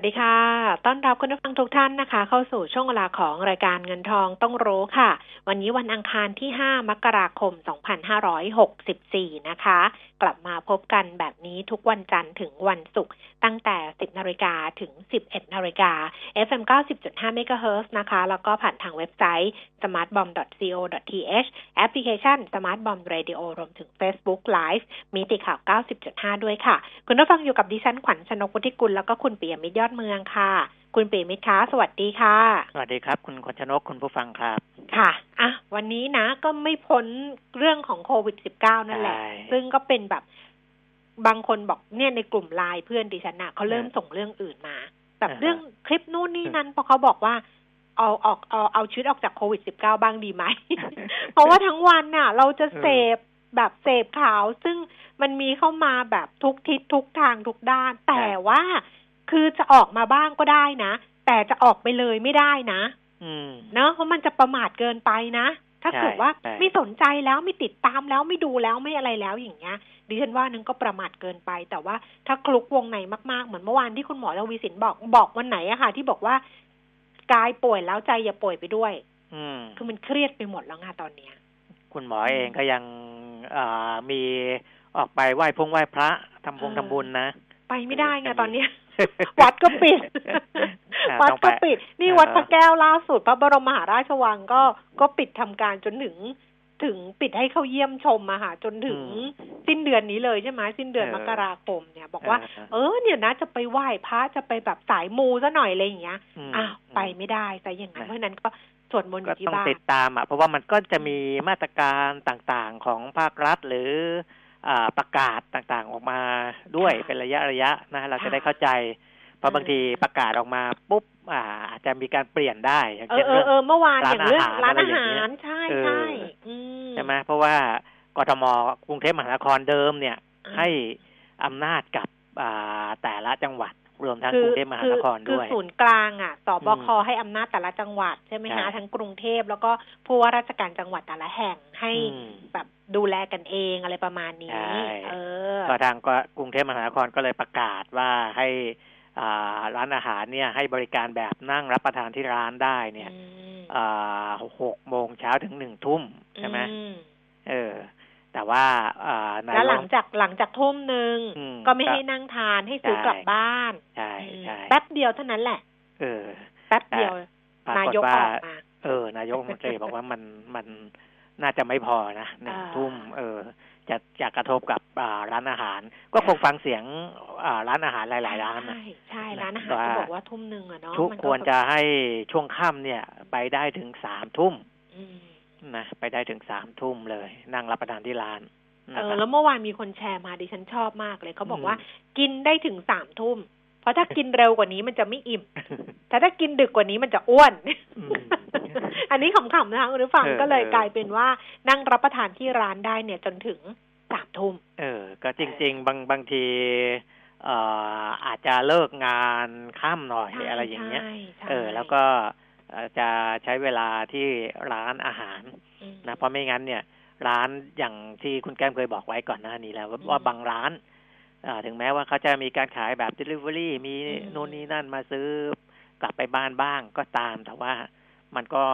วัสดีค่ะ ต้อนรับคุณผู้ฟังทุกท่านนะคะ เข้าสู่ช่วงเวลาของรายการเงินทองต้องรู้ค่ะ วันนี้วันอังคารที่ 5 มกราคม 2564 นะคะ กลับมาพบกันแบบนี้ทุกวันจันทร์ถึงวันศุกร์ตั้งแต่ 10นาฬิกาถึง 11นาฬิกา FM 90.5 MHz นะคะ แล้วก็ผ่านทางเว็บไซต์ smartbomb.co.th แอปพลิเคชัน smartbomb radio รวมถึง Facebook Live มีติข่าว 90.5 ด้วยค่ะ คุณผู้ฟังอยู่กับดิฉันขวัญชนกพุทธิกุลแล้วก็คุณปิยมิตรยอดเมืองค่ะ คุณปิยมิตรคะสวัสดีค่ะ สวัสดีครับ คุณขวัญชนกคุณผู้ฟังครับ ค่ะอะ วันนี้นะก็ไม่พ้นเรื่องของโควิด -19 นั่นแหละใช่ซึ่งก็เป็นแบบบางคนบอกเนี่ยในกลุ่มไลน์เพื่อนดิฉันน่ะเขาเริ่มเออส่งเรื่องอื่นมา แบบอ่าฮะเรื่องคลิปนู่นนี่นั่นเพราะเขาบอกว่าเอาออกเอาเอาชีวิตออกจากโควิด -19 บ้างดีไหม เพราะว่าทั้งวันน่ะ เราจะเสพแบบเสพข่าว ซึ่งมันมีเข้ามาแบบทุกทิศทุกทางทุกด้าน แต่ว่า คือจะออกมาบ้างก็ได้นะ แต่จะออกไปเลยไม่ได้นะอืมเนอะเพราะมันจะประมาทเกินไปนะ ถ้าใช่เกิดว่าใช่ไม่สนใจแล้วไม่ติดตามแล้วไม่ดูแล้วไม่อะไรแล้วอย่างเงี้ยดิฉันว่านั้นก็ประมาทเกินไป แต่ว่าถ้าคลุกวงในมากๆ เหมือนเมื่อวานที่คุณหมอทวีสินบอกบอกวันไหนอะค่ะ ที่บอกว่ากายป่วยแล้วใจอย่าป่วยไปด้วย อืมคือมันเครียดไปหมดแล้วไงตอนเนี้ย คุณหมอเองก็ยังอ่ามีออกไปไหว้พงไหว้พระทำพงเออทำบุญนะ ไปไม่ได้ไงจะมีตอนเนี้ย วัดก็ปิดอ่าวัดต้องไปก็ปิด นี่อ่าวัดพระแก้วล่าสุด พระบรมมหาราชวังก็ก็ปิดทำการจนถึงถึงปิดให้เข้าเยี่ยมชมอะค่ะจนถึงสิ้นเดือนนี้เลยใช่ไหมสิ้นเดือนเออมกราคมเนี่ย บอกว่าเออเออเนี่ยนะจะไปไหว้พระจะไปแบบสายมูซะหน่อยอะไรอย่างเงี้ยมอ้าวไปไม่ได้แต่อย่างนั้นนะเพราะฉะนั้นก็สวดมนต์อก็ยู่ที่ต้องบ้านติดตามอะเพราะว่ามันก็จะมีมาตรการต่างๆของภาครัฐหรืออ่า ประกาศต่างๆออกมาด้วยค่ะเป็นระยะระยะนะเราจะค่ะได้เข้าใจเพราะเออบางทีประกาศออกมาปุ๊บอ่าอาจจะมีการเปลี่ยนได้อย่างเอเช่อนเอเรื่อองเออเมื่อวานร้าอนย่างเรื่องอาหารร้านอะไรอาอย่างหาเงี้รยใช่เออใช่อืมใช่ไหมเพราะว่ากทมกรุงเทพมหานครเดิมเนี่ยอ่าให้อำนาจกับอ่าแต่ละจังหวัด รวมทั้งคืกรุงเทพมหานครคือด้วยศูนย์กลางอะสบคอืมให้อำนาจแต่ละจังหวัดใช่ไหมใช่คะทั้งกรุงเทพแล้วก็ผู้ว่าราชการจังหวัดแต่ละแห่งให้อืมแบบดูแลกันเองอะไรประมาณนี้ใช่เออก็ทางก็กรุงเทพมหานครก็เลยประกาศว่าให้อ่าร้านอาหารเนี่ยให้บริการแบบนั่งรับประทานที่ร้านได้เนี่ยอืมอ่าหกโมงเช้าถึงหนึ่งทุ่มใช่ไหมอืมเออ แต่ว่าอ่านายแล้วหลักงจากหลังจากทุ่มหนึ่งอืมก็ไม่ก็ให้นั่งทานให้ซื้อใช่กลับบ้านใช่อืมใช่แป๊บเดียวเท่านั้นแหละ เออ แป๊บเดียวปรากนาฏยกว่าออกมาเออ นายกรัฐมนตรีบอกว่ามันมันน่าจะไม่พอนะหนึ่งอ่าทุ่มเออจะจะกระทบกับอ่าร้านอาหาร ก็คงฟังเสียงอ่าร้านอาหารหลายๆร้านนะใช่ใช่นะร้านอาหารว่าก็บอกว่าทุ่มหนึ่งอะเนาะทุกมันควรจะให้ช่วงค่ำเนี่ย ไปได้ถึงสามทุ่มอืม นะไปได้ถึงสามทุ่มเลย นั่งรับประทานที่ร้านเอนะอครับแล้วเมื่อวานมีคนแชร์มาดิฉันชอบมากเลยเขาบอกอืมว่า กินได้ถึงสามทุ่มเพราะถ้ากินเร็วกว่านี้มันจะไม่อิ่มแต่ถ้ากินดึกกว่านี้มันจะอ้วนอืมอันนี้ขำๆนะคะคุณผู้ฟังเออก็เลยเออกลายเป็นว่านั่งรับประทานที่ร้านได้เนี่ยจนถึงสามทุ่มเออ ก็จริง ๆ บางบางทีเอ่ออาจจะเลิกงานค่ำหน่อยอะไรอย่างเงี้ยใช่ใช่เออ แล้วก็เอ่อ จะใช้เวลาที่ร้านอาหารอืมนะเพราะไม่งั้นเนี่ย ร้านอย่างที่คุณแก้มเคยบอกไว้ก่อนหน้านี้แล้ว ว่าอืมว่าบางร้านอ่าถึงแม้ว่าเขาจะมีการขายแบบ delivery มีอืมโน่นนี่นั่นมาซื้อกลับไปบ้านบ้างก็ตาม แต่ว่ามันก็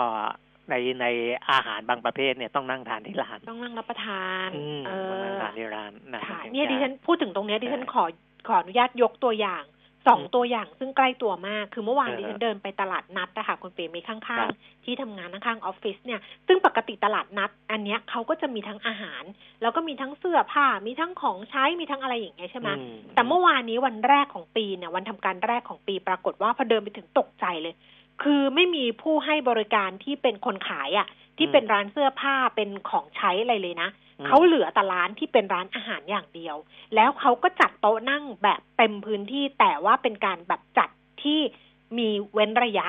ในในอาหารบางประเภทเนี่ยต้องนั่งทานที่ร้าน ต้องนั่งรับประทานอืมเอต้องนั่งอทานที่ร้านนะค่ะถึงเนี่ยจะดิฉันพูดถึงตรงเนี้ยดิฉันเออขอขออนุญาตยกตัวอย่าง สองอืมตัวอย่างซึ่งใกล้ตัวมาก คือเมื่อวานเออดิฉันเดินไปตลาดนัดนะคะคุณเปรมมีข้าครังบๆที่ทำงานข้างๆออฟฟิศเนี่ย ซึ่งปกติตลาดนัด อันเนี้ยเขาก็จะมีทั้งอาหาร แล้วก็มีทั้งเสื้อผ้า มีทั้งของใช้ มีทั้งอะไรอย่างเงี้ยใช่ไหมอืแต่เมื่อวานนี้วันแรกของปีเนี่ยวันทำการแรกของปีปรากฏว่าพอเดินไปถึงตกใจเลย คือไม่มีผู้ให้บริการที่เป็นคนขายอะ่ะที่เป็นร้านเสื้อผ้าเป็นของใช้อะไรเลยนะอืม เขาเหลือแต่ร้านที่เป็นร้านอาหารอย่างเดียว แล้วเขาก็จัดโต๊ะนั่งแบบเต็มพื้นที่แต่ว่าเป็นการแบบจัดที่มีเว้นระยะ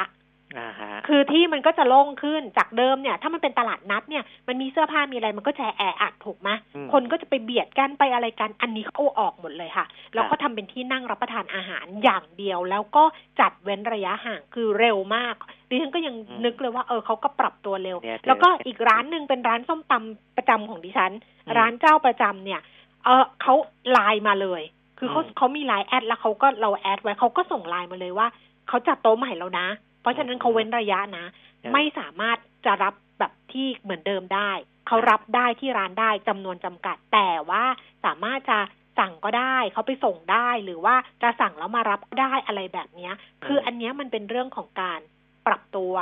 อ่าฮะคือที่มันก็จะโล่งขึ้นจากเดิมเนี่ย ถ้ามันเป็นตลาดนัดเนี่ยมันมีเสื้อผ้ามีอะไรมันก็จะแออัดถูกไหมอืมคนก็จะไปเบียดกันไปอะไรกันอันนี้เขาเอาออกหมดเลยค่ะ แล้วครัก็บทำเป็นที่นั่งรับประทานอาหารอย่างเดียว แล้วก็จัดเว้นระยะห่างคือเร็วมาก ดิฉันก็ยังนึกเลยว่าเออเขาก็ปรับตัวเร็วเนี่ยแล้วก็อีกร้านหนึ่งเป็นร้านส้มตำประจำของดิฉันอืมร้านเจ้าประจำเนี่ย เออเขาไลน์มาเลย คือเขาอืมเขามีไลน์แอดแล้วเขาก็เราแอดไว้เขาก็ส่งไลน์มาเลยว่าเขาจัดโต๊ะใหม่แล้วนะ เพราะฉะนั้นเขาเว้นระยะนะครับไม่สามารถจะรับแบบที่เหมือนเดิมได้ เขารับได้ที่ร้านได้จำนวนจำกัด แต่ว่าสามารถจะสั่งก็ได้เขาไปส่งได้หรือว่าจะสั่งแล้วมารับก็ได้อะไรแบบเนี้ย คืออันเนี้ยมันเป็นเรื่องของการ ปรับตัว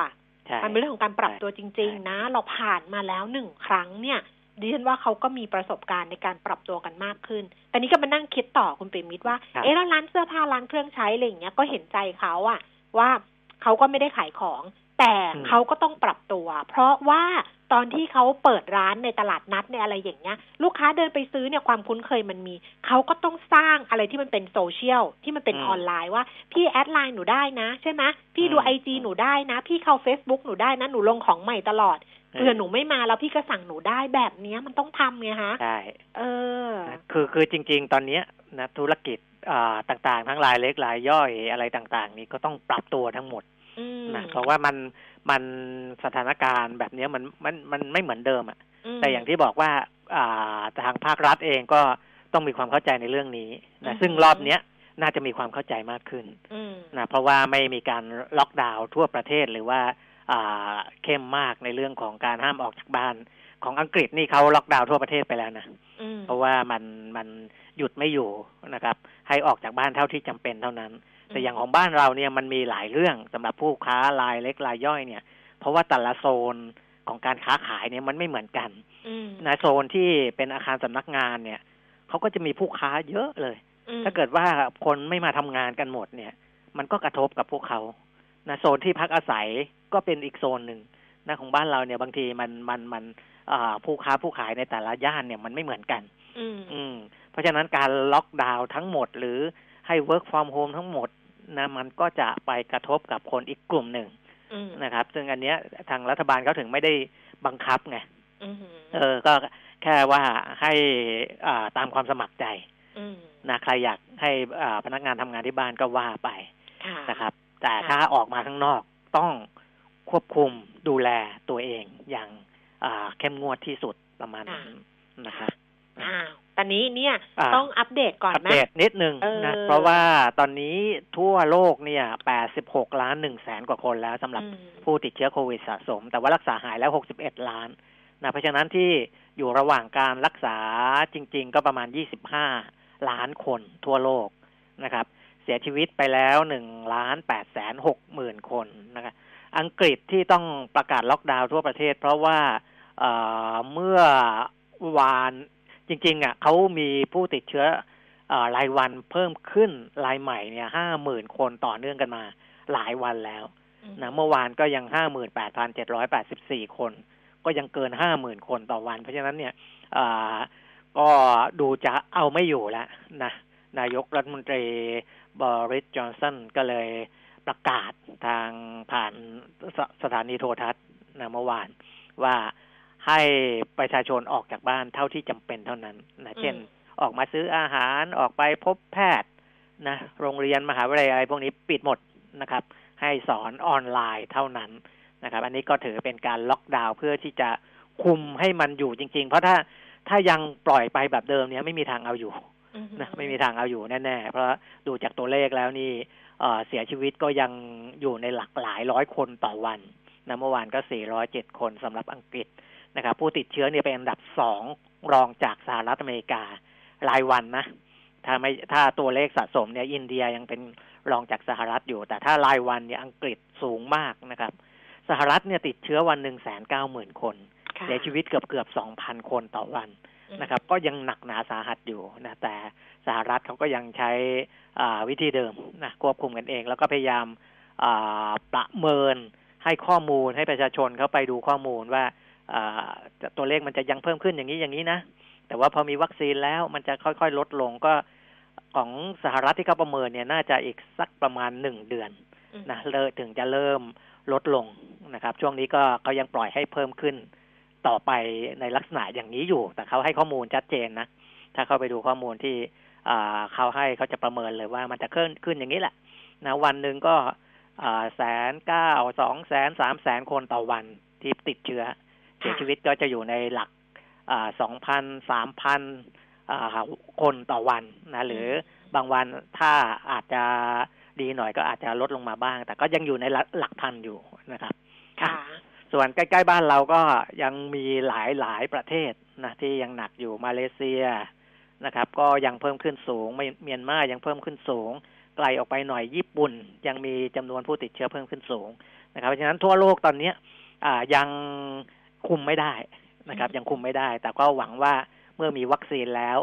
ใช่มันเป็นเรื่องของการปรับตัวจริง ๆ นะ เราผ่านมาแล้วหนึ่งครั้งเนี่ยดิฉันว่าเขาก็มีประสบการณ์ในการปรับตัวกันมากขึ้น แต่นี้ก็มานั่งคิดต่อคุณปิ่มมิตรว่าครับเอ๊ะแล้วร้านเสื้อผ้าร้านเครื่องใช้อะไรอย่างเงี้ยก็เห็นใจเขาอะว่าเขาก็ไม่ได้ขายของ แต่เขาก็ต้องปรับตัว เพราะว่าตอนที่เขาเปิดร้านในตลาดนัดในอะไรอย่างเงี้ย ลูกค้าเดินไปซื้อเนี่ยความคุ้นเคยมันมี เขาก็ต้องสร้างอะไรที่มันเป็นโซเชียลที่มันเป็นอืมออนไลน์ว่า พี่แอดไลน์หนูได้นะ ใช่ไหมพี่ดูอืมไอจีหนูได้นะ พี่เข้า Facebook หนูได้นะ หนูลงของใหม่ตลอดเผื่อหนูไม่มาแล้วพี่ก็สั่งหนูได้แบบเนี้ยมันต้องทำไงฮะใช่เออนะคือคือจริง ๆ ตอนเนี้ยนะธุรกิจอ่าต่างๆ ทั้งรายเล็กรายย่อยอะไรต่าง ๆ นี่ก็ต้องปรับตัวทั้งหมดอืม นะเพราะว่ามันมันสถานการณ์แบบเนี้ยมันมันมันไม่เหมือนเดิมอะมแต่อย่างที่บอกว่า อ่าทางภาครัฐเองก็ต้องมีความเข้าใจในเรื่องนี้อืนะอฮึซึ่งรอบเนี้ยน่าจะมีความเข้าใจมากขึ้นอืมนะเพราะว่าไม่มีการล็อกดาวน์ทั่วประเทศหรือว่าอ่าเข้มมากในเรื่องของการห้ามออกจากบ้าน ของอังกฤษนี่เขาล็อกดาวน์ทั่วประเทศไปแล้วนะอืมเพราะว่ามันมันหยุดไม่อยู่นะครับ ให้ออกจากบ้านเท่าที่จำเป็นเท่านั้น แต่อย่างของบ้านเราเนี่ยมันมีหลายเรื่องสำหรับผู้ค้ารายเล็กรายย่อยเนี่ย เพราะว่าแต่ละโซนของการค้าขายเนี่ยมันไม่เหมือนกันอืมนะโซนที่เป็นอาคารสำนักงานเนี่ยเขาก็จะมีผู้ค้าเยอะเลยอืมถ้าเกิดว่าคนไม่มาทำงานกันหมดเนี่ย มันก็กระทบกับพวกเขานะโซนที่พักอาศัยก็เป็นอีกโซนหนึ่งนะของบ้านเราเนี่ยบางทีมันมันมันอ่าผู้ค้าผู้ขายในแต่ละย่านเนี่ยมันไม่เหมือนกัน อืมอืมเพราะฉะนั้นการล็อกดาวน์ทั้งหมดหรือ ให้ work from home ทั้งหมดนะมันก็จะไปกระทบกับคนอีกกลุ่มหนึ่งอืมนะครับ ซึ่งอันเนี้ยทางรัฐบาลเขาถึงไม่ได้บังคับไงอืมเออ ก็แค่ว่าให้อ่าตามความสมัครใจอืมนะใครอยากให้อ่าพนักงานทำงานที่บ้านก็ว่าไปค่ะนะครับ แต่ค่ะถ้าออกมาข้างนอกต้องควบคุมดูแลตัวเองอย่างอ่าเข้มงวดที่สุดประมาณนั้นนะครับ อ้าวตอนนี้เนี่ยอ่าต้องอัปเดตก่อนอัปไหมเดตนิดนึงเออนะ เพราะว่าตอนนี้ทั่วโลกเนี่ย 86 ล้าน 1 แสนกว่าคนแล้วสำหรับอืมผู้ติดเชื้อโควิดสะสม แต่ว่ารักษาหายแล้ว 61 ล้านนะ เพราะฉะนั้นที่อยู่ระหว่างการรักษาจริง ๆ ก็ประมาณ 25 ล้านคนทั่วโลกนะครับ เสียชีวิตไปแล้ว1ล้าน8แสน6หมื่นคนนะครับอังกฤษที่ต้องประกาศล็อกดาวน์ทั่วประเทศ เพราะว่าเอ่อเมื่อวานจ ริงๆอะเขามีผู้ติดเชื้อเออรายวันเพิ่มขึ้นรายใหม่เนี่ยห้าหมื่นคนต่อเนื่องกันมา หลายวันแล้วนะเมื่อวานก็ยังห้าหมื่นแปดพันเจ็ดร้อยแปดสิบสี่คน ก็ยังเกินห้าหมื่นคนต่อวัน เพราะฉะนั้นเนี่ยเอ่อก็ดูจะเอาไม่อยู่แล้วนะนายกรัฐมนตรีบริสจอนสันก็เลยประกาศทางผ่านสสถานีโทรทัศน์นะเมื่อวานว่า ให้ประชาชนออกจากบ้านเท่าที่จำเป็นเท่านั้นนะเช่น ออกมาซื้ออาหารออกไปพบแพทย์นะโรงเรียนมหาวิทยาลัยอะไรพวกนี้ปิดหมดนะครับ ให้สอนออนไลน์เท่านั้นนะครับ อันนี้ก็ถือเป็นการล็อกดาวน์เพื่อที่จะคุมให้มันอยู่จริง ๆ เพราะถ้าถ้ายังปล่อยไปแบบเดิมเนี้ยไม่มีทางเอาอยู่อืมนะไม่มีทางเอาอยู่แน่ๆ เพราะดูจากตัวเลขแล้วนี่เอ่อเสียชีวิตก็ยังอยู่ในหลักหลายร้อยคนต่อวันนะเมื่อวานก็ 407 คนสำหรับอังกฤษ นะครับผู้ติดเชื้อเนี่ยเป็นอันดับสองรองจากสหรัฐอเมริการายวันนะ ถ้าไม่ถ้าตัวเลขสะสมเนี่ยอินเดียยังเป็นรองจากสหรัฐอยู่ แต่ถ้ารายวันเนี่ยอังกฤษสูงมากนะครับ สหรัฐเนี่ยติดเชื้อวันหนึ่งแสนเก้าหมื่นคนค่ะเสียชีวิตเกือบเกือบสองพันคนต่อวันนะครับ ก็ยังหนักหนาสาหัสอยู่นะแต่สหรัฐเขาก็ยังใช้อ่าวิธีเดิมนะควบคุมกันเอง แล้วก็พยายามอ่าประเมินให้ข้อมูลให้ประชาชนเขาไปดูข้อมูลว่าอ่าจะ ตัวเลขมันจะยังเพิ่มขึ้นอย่างนี้อย่างนี้นะ แต่ว่าพอมีวัคซีนแล้วมันจะค่อยๆ ลดลงก็ของสหรัฐที่เขาประเมินเนี่ยน่าจะอีกสักประมาณหนึ่งเดือนอืมนะเลิถึงจะเริ่มลดลงนะครับ ช่วงนี้ก็เขายังปล่อยให้เพิ่มขึ้นต่อไปในลักษณะอย่างนี้อยู่ แต่เขาให้ข้อมูลชัดเจนนะ ถ้าเข้าไปดูข้อมูลที่เขาให้เขาจะประเมินเลยว่ามันจะขึ้นขึ้นอย่างนี้แหละนะวันหนึ่งก็แสนเก้าสองแสนสามแสนคนต่อวันที่ติดเชื้อเสียชีวิตก็จะอยู่ในหลักสองพันสามพันคนต่อวันนะหรือบางวันถ้าอาจจะดีหน่อยก็อาจจะลดลงมาบ้าง แต่ก็ยังอยู่ในหลักพันอยู่นะครับค่ะ ส่วนใกล้ ๆ บ้านเราก็ยังมีหลายหลายประเทศนะที่ยังหนักอยู่มาเลเซียนะครับ ก็ยังเพิ่มขึ้นสูงเมียนมายังเพิ่มขึ้นสูง ไกลออกไปหน่อยญี่ปุ่น ยังมีจำนวนผู้ติดเชื้อเพิ่มขึ้นสูงนะครับเพราะฉะนั้นทั่วโลกตอนนี้อ่ายัง คุมไม่ได้นะครับ ยังคุมไม่ได้ แต่ก็หวังว่าเมื่อมีวัคซีนแล้ว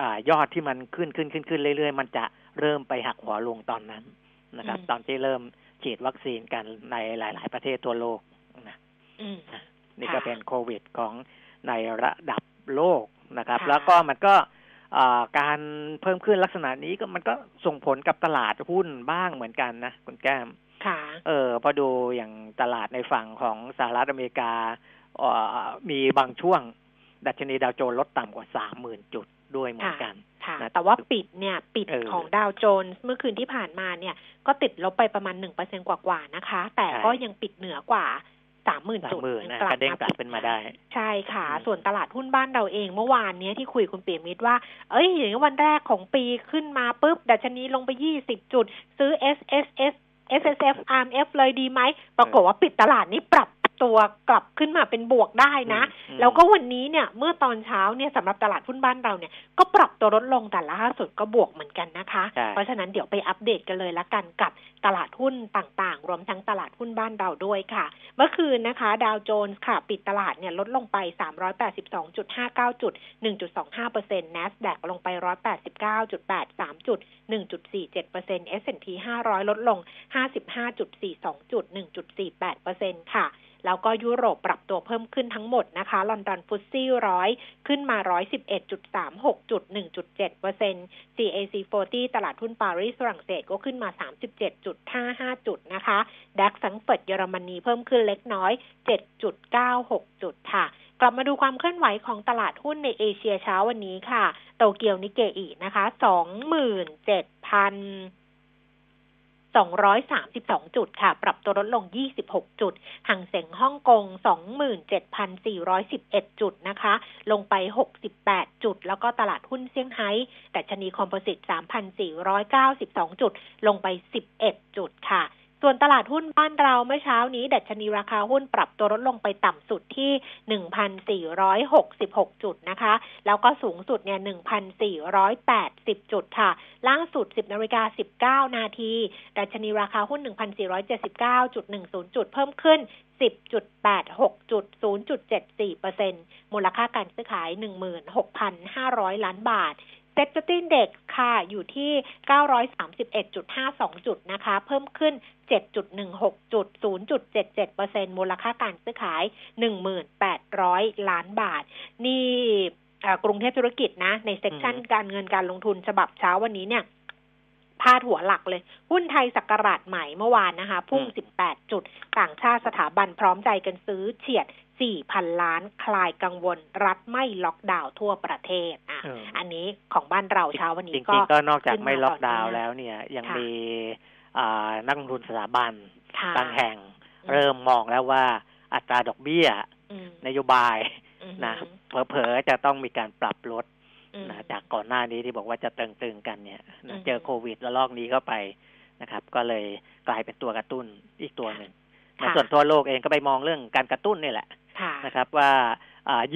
อยอดที่มันขึ้นขึ้นขึ้นขึ้นเรื่อยๆ มันจะเริ่มไปหักหัวลงตอนนั้นนะครับ ตอนที่เริ่มฉีดวัคซีนกันในหลาย ๆ ประเทศทั่วโลกนะนี่ก็เป็นโควิดของในระดับโลกนะครับ แล้วก็มันก็การเพิ่มขึ้นลักษณะนี้ก็มันก็ส่งผลกับตลาดหุ้นบ้างเหมือนกันนะคุณแก้ม ค่ะ เออพอดูอย่างตลาดในฝั่งของสหรัฐอเมริกา มีบางช่วง ดัชนีดาวโจนส์ลดต่ำกว่าสามหมื่นจุดด้วยเหมือนกันนะแต่ว่าปิดเนี่ย ปิดของดาวโจนส์เมื่อคืนที่ผ่านมาเนี่ย ก็ติดลบไปประมาณหนึ่งเปอร์เซ็นกว่าๆนะคะ แต่ก็ยังปิดเหนือกว่าสามหมื่นจุดกลับมาปิดเป็นมาได้ ใช่ค่ะ ส่วนตลาดหุ้นบ้านเราเองเมื่อวานนี้ที่คุยคุณเปียมิตรว่า เอ้ยอย่างวันแรกของปีขึ้นมาปุ๊บ ดัชนีลงไปยี่สิบจุด ซื้อ S S S S S F R M F เลยดีไหม ปรากฏว่าปิดตลาดนี้ปรับ ตัวกลับขึ้นมาเป็นบวกได้นะ แล้วก็วันนี้เนี่ยเมื่อตอนเช้าเนี่ยสำหรับตลาดหุ้นบ้านเราเนี่ยก็ปรับตัวลดลงแต่ล่าสุดก็บวกเหมือนกันนะคะ เพราะฉะนั้นเดี๋ยวไปอัปเดตกันเลยละกันกับตลาดหุ้นต่างๆ รวมทั้งตลาดหุ้นบ้านเราด้วยค่ะ เมื่อคืนนะคะ ดาวโจนส์ค่ะ ปิดตลาดเนี่ยลดลงไป 382.59 จุด 1.25เปอร์เซ็นต์ NASDAQ ลงไป 189.83 จุด 1.47เปอร์เซ็นต์ S&P 500 ลดลง 55.42 จุด 1.48เปอร์เซ็นต์ค่ะ แล้วก็ยุโรปปรับตัวเพิ่มขึ้นทั้งหมดนะคะ ลอนดอนฟุตซี่ร้อยขึ้นมา 111.36จุด1.7เปอร์เซ็นต์ CAC 40 ตลาดหุ้นปารีสฝรั่งเศสก็ขึ้นมา 37.55 จุดนะคะดัคสังเฟิร์ตเยอรมนีเพิ่มขึ้นเล็กน้อย 7.96 จุดค่ะกลับมาดูความเคลื่อนไหวของตลาดหุ้นในเอเชียเช้าวันนี้ค่ะ โตเกียวนิเกอีนะคะ 27,000 232 จุดค่ะ ปรับตัวลดลง 26 จุดห่างเสียงฮ่องกง 27,411 จุดนะคะ ลงไป 68 จุด แล้วก็ตลาดหุ้นเซี่ยงไฮ้แต่ชนีคอมโพสิต 3,492 จุด ลงไป 11 จุดค่ะ ส่วนตลาดหุ้นบ้านเราเมื่อเช้านี้ ดัชนีราคาหุ้นปรับตัวลดลงไปต่ำสุดที่ 1,466 จุดนะคะ แล้วก็สูงสุดเนี่ย 1,480 จุดค่ะ ล่าสุด 10นาฬิกา19 นาที ดัชนีราคาหุ้น 1,479.10 จุด เพิ่มขึ้น10.86จุด0.74เปอร์เซ็นต์มูลค่าการซื้อขาย 16,500 ล้านบาท SET index ค่ะอยู่ที่ 931.52 จุดนะคะ เพิ่มขึ้น 7.16 จุด 0.77%มูลค่าการซื้อขาย 1,800 ล้านบาท นี่กรุงเทพธุรกิจนะ ใน section การเงินการลงทุนฉบับเช้าวันนี้เนี่ย พาดหัวหลักเลย หุ้นไทยสักราชใหม่เมื่อวานนะคะ พุ่ง 18 จุด ต่างชาติสถาบันพร้อมใจกันซื้อเฉียด 4,000 ล้านคลายกังวล รัฐไม่ล็อกดาวน์ทั่วประเทศอะอันนี้ของบ้านเราเช้าวันนี้ก็จริงๆก็นอกจากไม่ล็อกดาวน์แล้วเนี่ย ยังมีนักลงทุนสถาบันบางแห่ง เริ่มมองแล้วว่าอัตราดอกเบี้ยนโยบายนะเผลอๆจะต้องมีการปรับลด นะจากก่อนหน้านี้ที่บอกว่าจะตึงๆกันเนี่ยเจอโควิดแล้วลอกนี้เข้าไปนะครับ ก็เลยกลายเป็นตัวกระตุ้นอีกตัวหนึ่งส่วนทั่วโลกเองก็ไปมองเรื่องการกระตุ้นนี่แหละนะครับ ว่า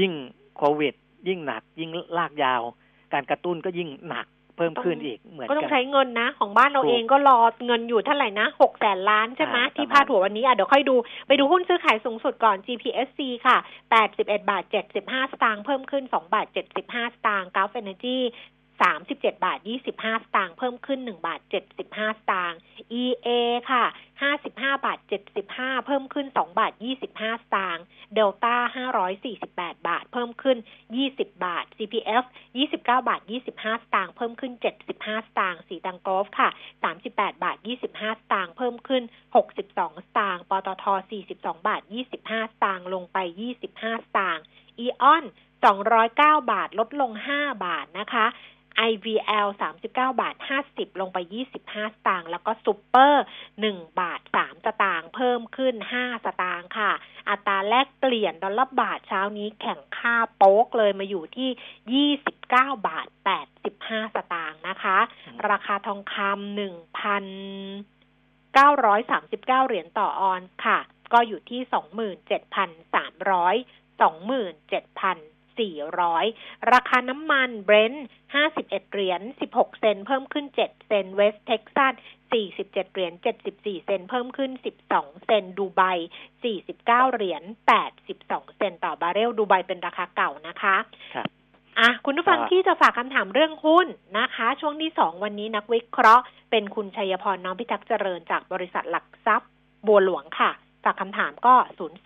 ยิ่งโควิด ยิ่งหนัก ยิ่งลากยาว การกระตุ้นก็ยิ่งหนัก เพิ่มขึ้นอีกเหมือนก็ต้องใช้เงินนะ ของบ้านเราเองก็รอเงินอยู่เท่าไหร่นะหกแสนล้านใช่ไหมที่พาดหัววันนี้อะเดี๋ยวค่อยดูไปดูหุ้นซื้อขายสูงสุดก่อน GPSC ค่ะแปดสิบเอ็ดบาทเจ็ดสิบห้าสตางค์เพิ่มขึ้นสองบาทเจ็ดสิบห้าสตางค์กราฟเอเนจี 37 บาท 25 สตางค์เพิ่มขึ้น 1 บาท 75 สตางค์ EA ค่ะ 55 บาท 75 เพิ่มขึ้น 2 บาท 25 สตางค์ Delta 548 บาท เพิ่มขึ้น 20 บาท CPF 29 บาท 25 สตางค์เพิ่มขึ้น 75 สตางค์สีตังกอฟค่ะ 38 บาท 25 สตางค์เพิ่มขึ้น 62 สตางค์ปตท 42 บาท 25 สตางค์ลงไป 25 สตางค์ EON 209 บาท ลดลง 5 บาทนะคะ IVL 39 บาท 50 ลงไป 25 สตางค์ แล้วก็ซูเปอร์ 1 บาท 3 สตางค์ เพิ่มขึ้น 5 สตางค์ค่ะ อัตราแลกเปลี่ยนดอลลาร์บาทเช้านี้แข่งค่าโป๊กเลยมาอยู่ที่ 29 บาท 85 สตางค์นะคะ ราคาทองคำ1,939 เหรียญต่อออนซ์ค่ะ ก็อยู่ที่ 27,300 27,000 400 ราคาน้ำมันเบรนท์51 เหรียญ 16 เซนเพิ่มขึ้น 7 เซนเวสเท็กซัส47 เหรียญ 74 เซนเพิ่มขึ้น 12 เซนดูไบ 49 เหรียญ 82 เซนต่อบาร์เรลดูไบเป็นราคาเก่านะคะครับอะคุณผู้ฟังอ่าที่จะฝากคำถามเรื่องหุ้นนะคะ ช่วงที่สองวันนี้นักวิเคราะห์ เป็นคุณชัยพรน้องพิทักษ์เจริญจากบริษัทหลักทรัพย์บัวหลวงค่ะ ฝากคำถามก็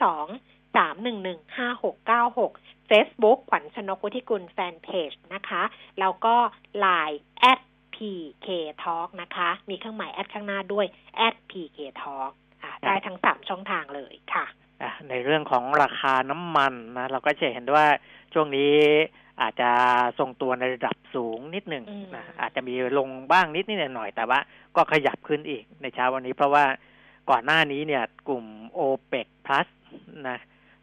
02 311 5696 Facebook ขวัญชนกวุฒิกุลแฟนเพจนะคะ แล้วก็ Line at pk talk นะคะ มีเครื่องหมายแอดข้างหน้าด้วย at pk talk อะได้ทั้งสามช่องทางเลยค่ะอะ ในเรื่องของราคาน้ำมันนะ เราก็จะเห็นว่าช่วงนี้อาจจะทรงตัวในระดับสูงนิดหนึ่งอืมนะอาจจะมีลงบ้างนิดนิดหน่อยๆแต่ว่าก็ขยับขึ้นอีกในเช้าวันนี้ เพราะว่าก่อนหน้านี้เนี่ยกลุ่ม o p e c plus นะ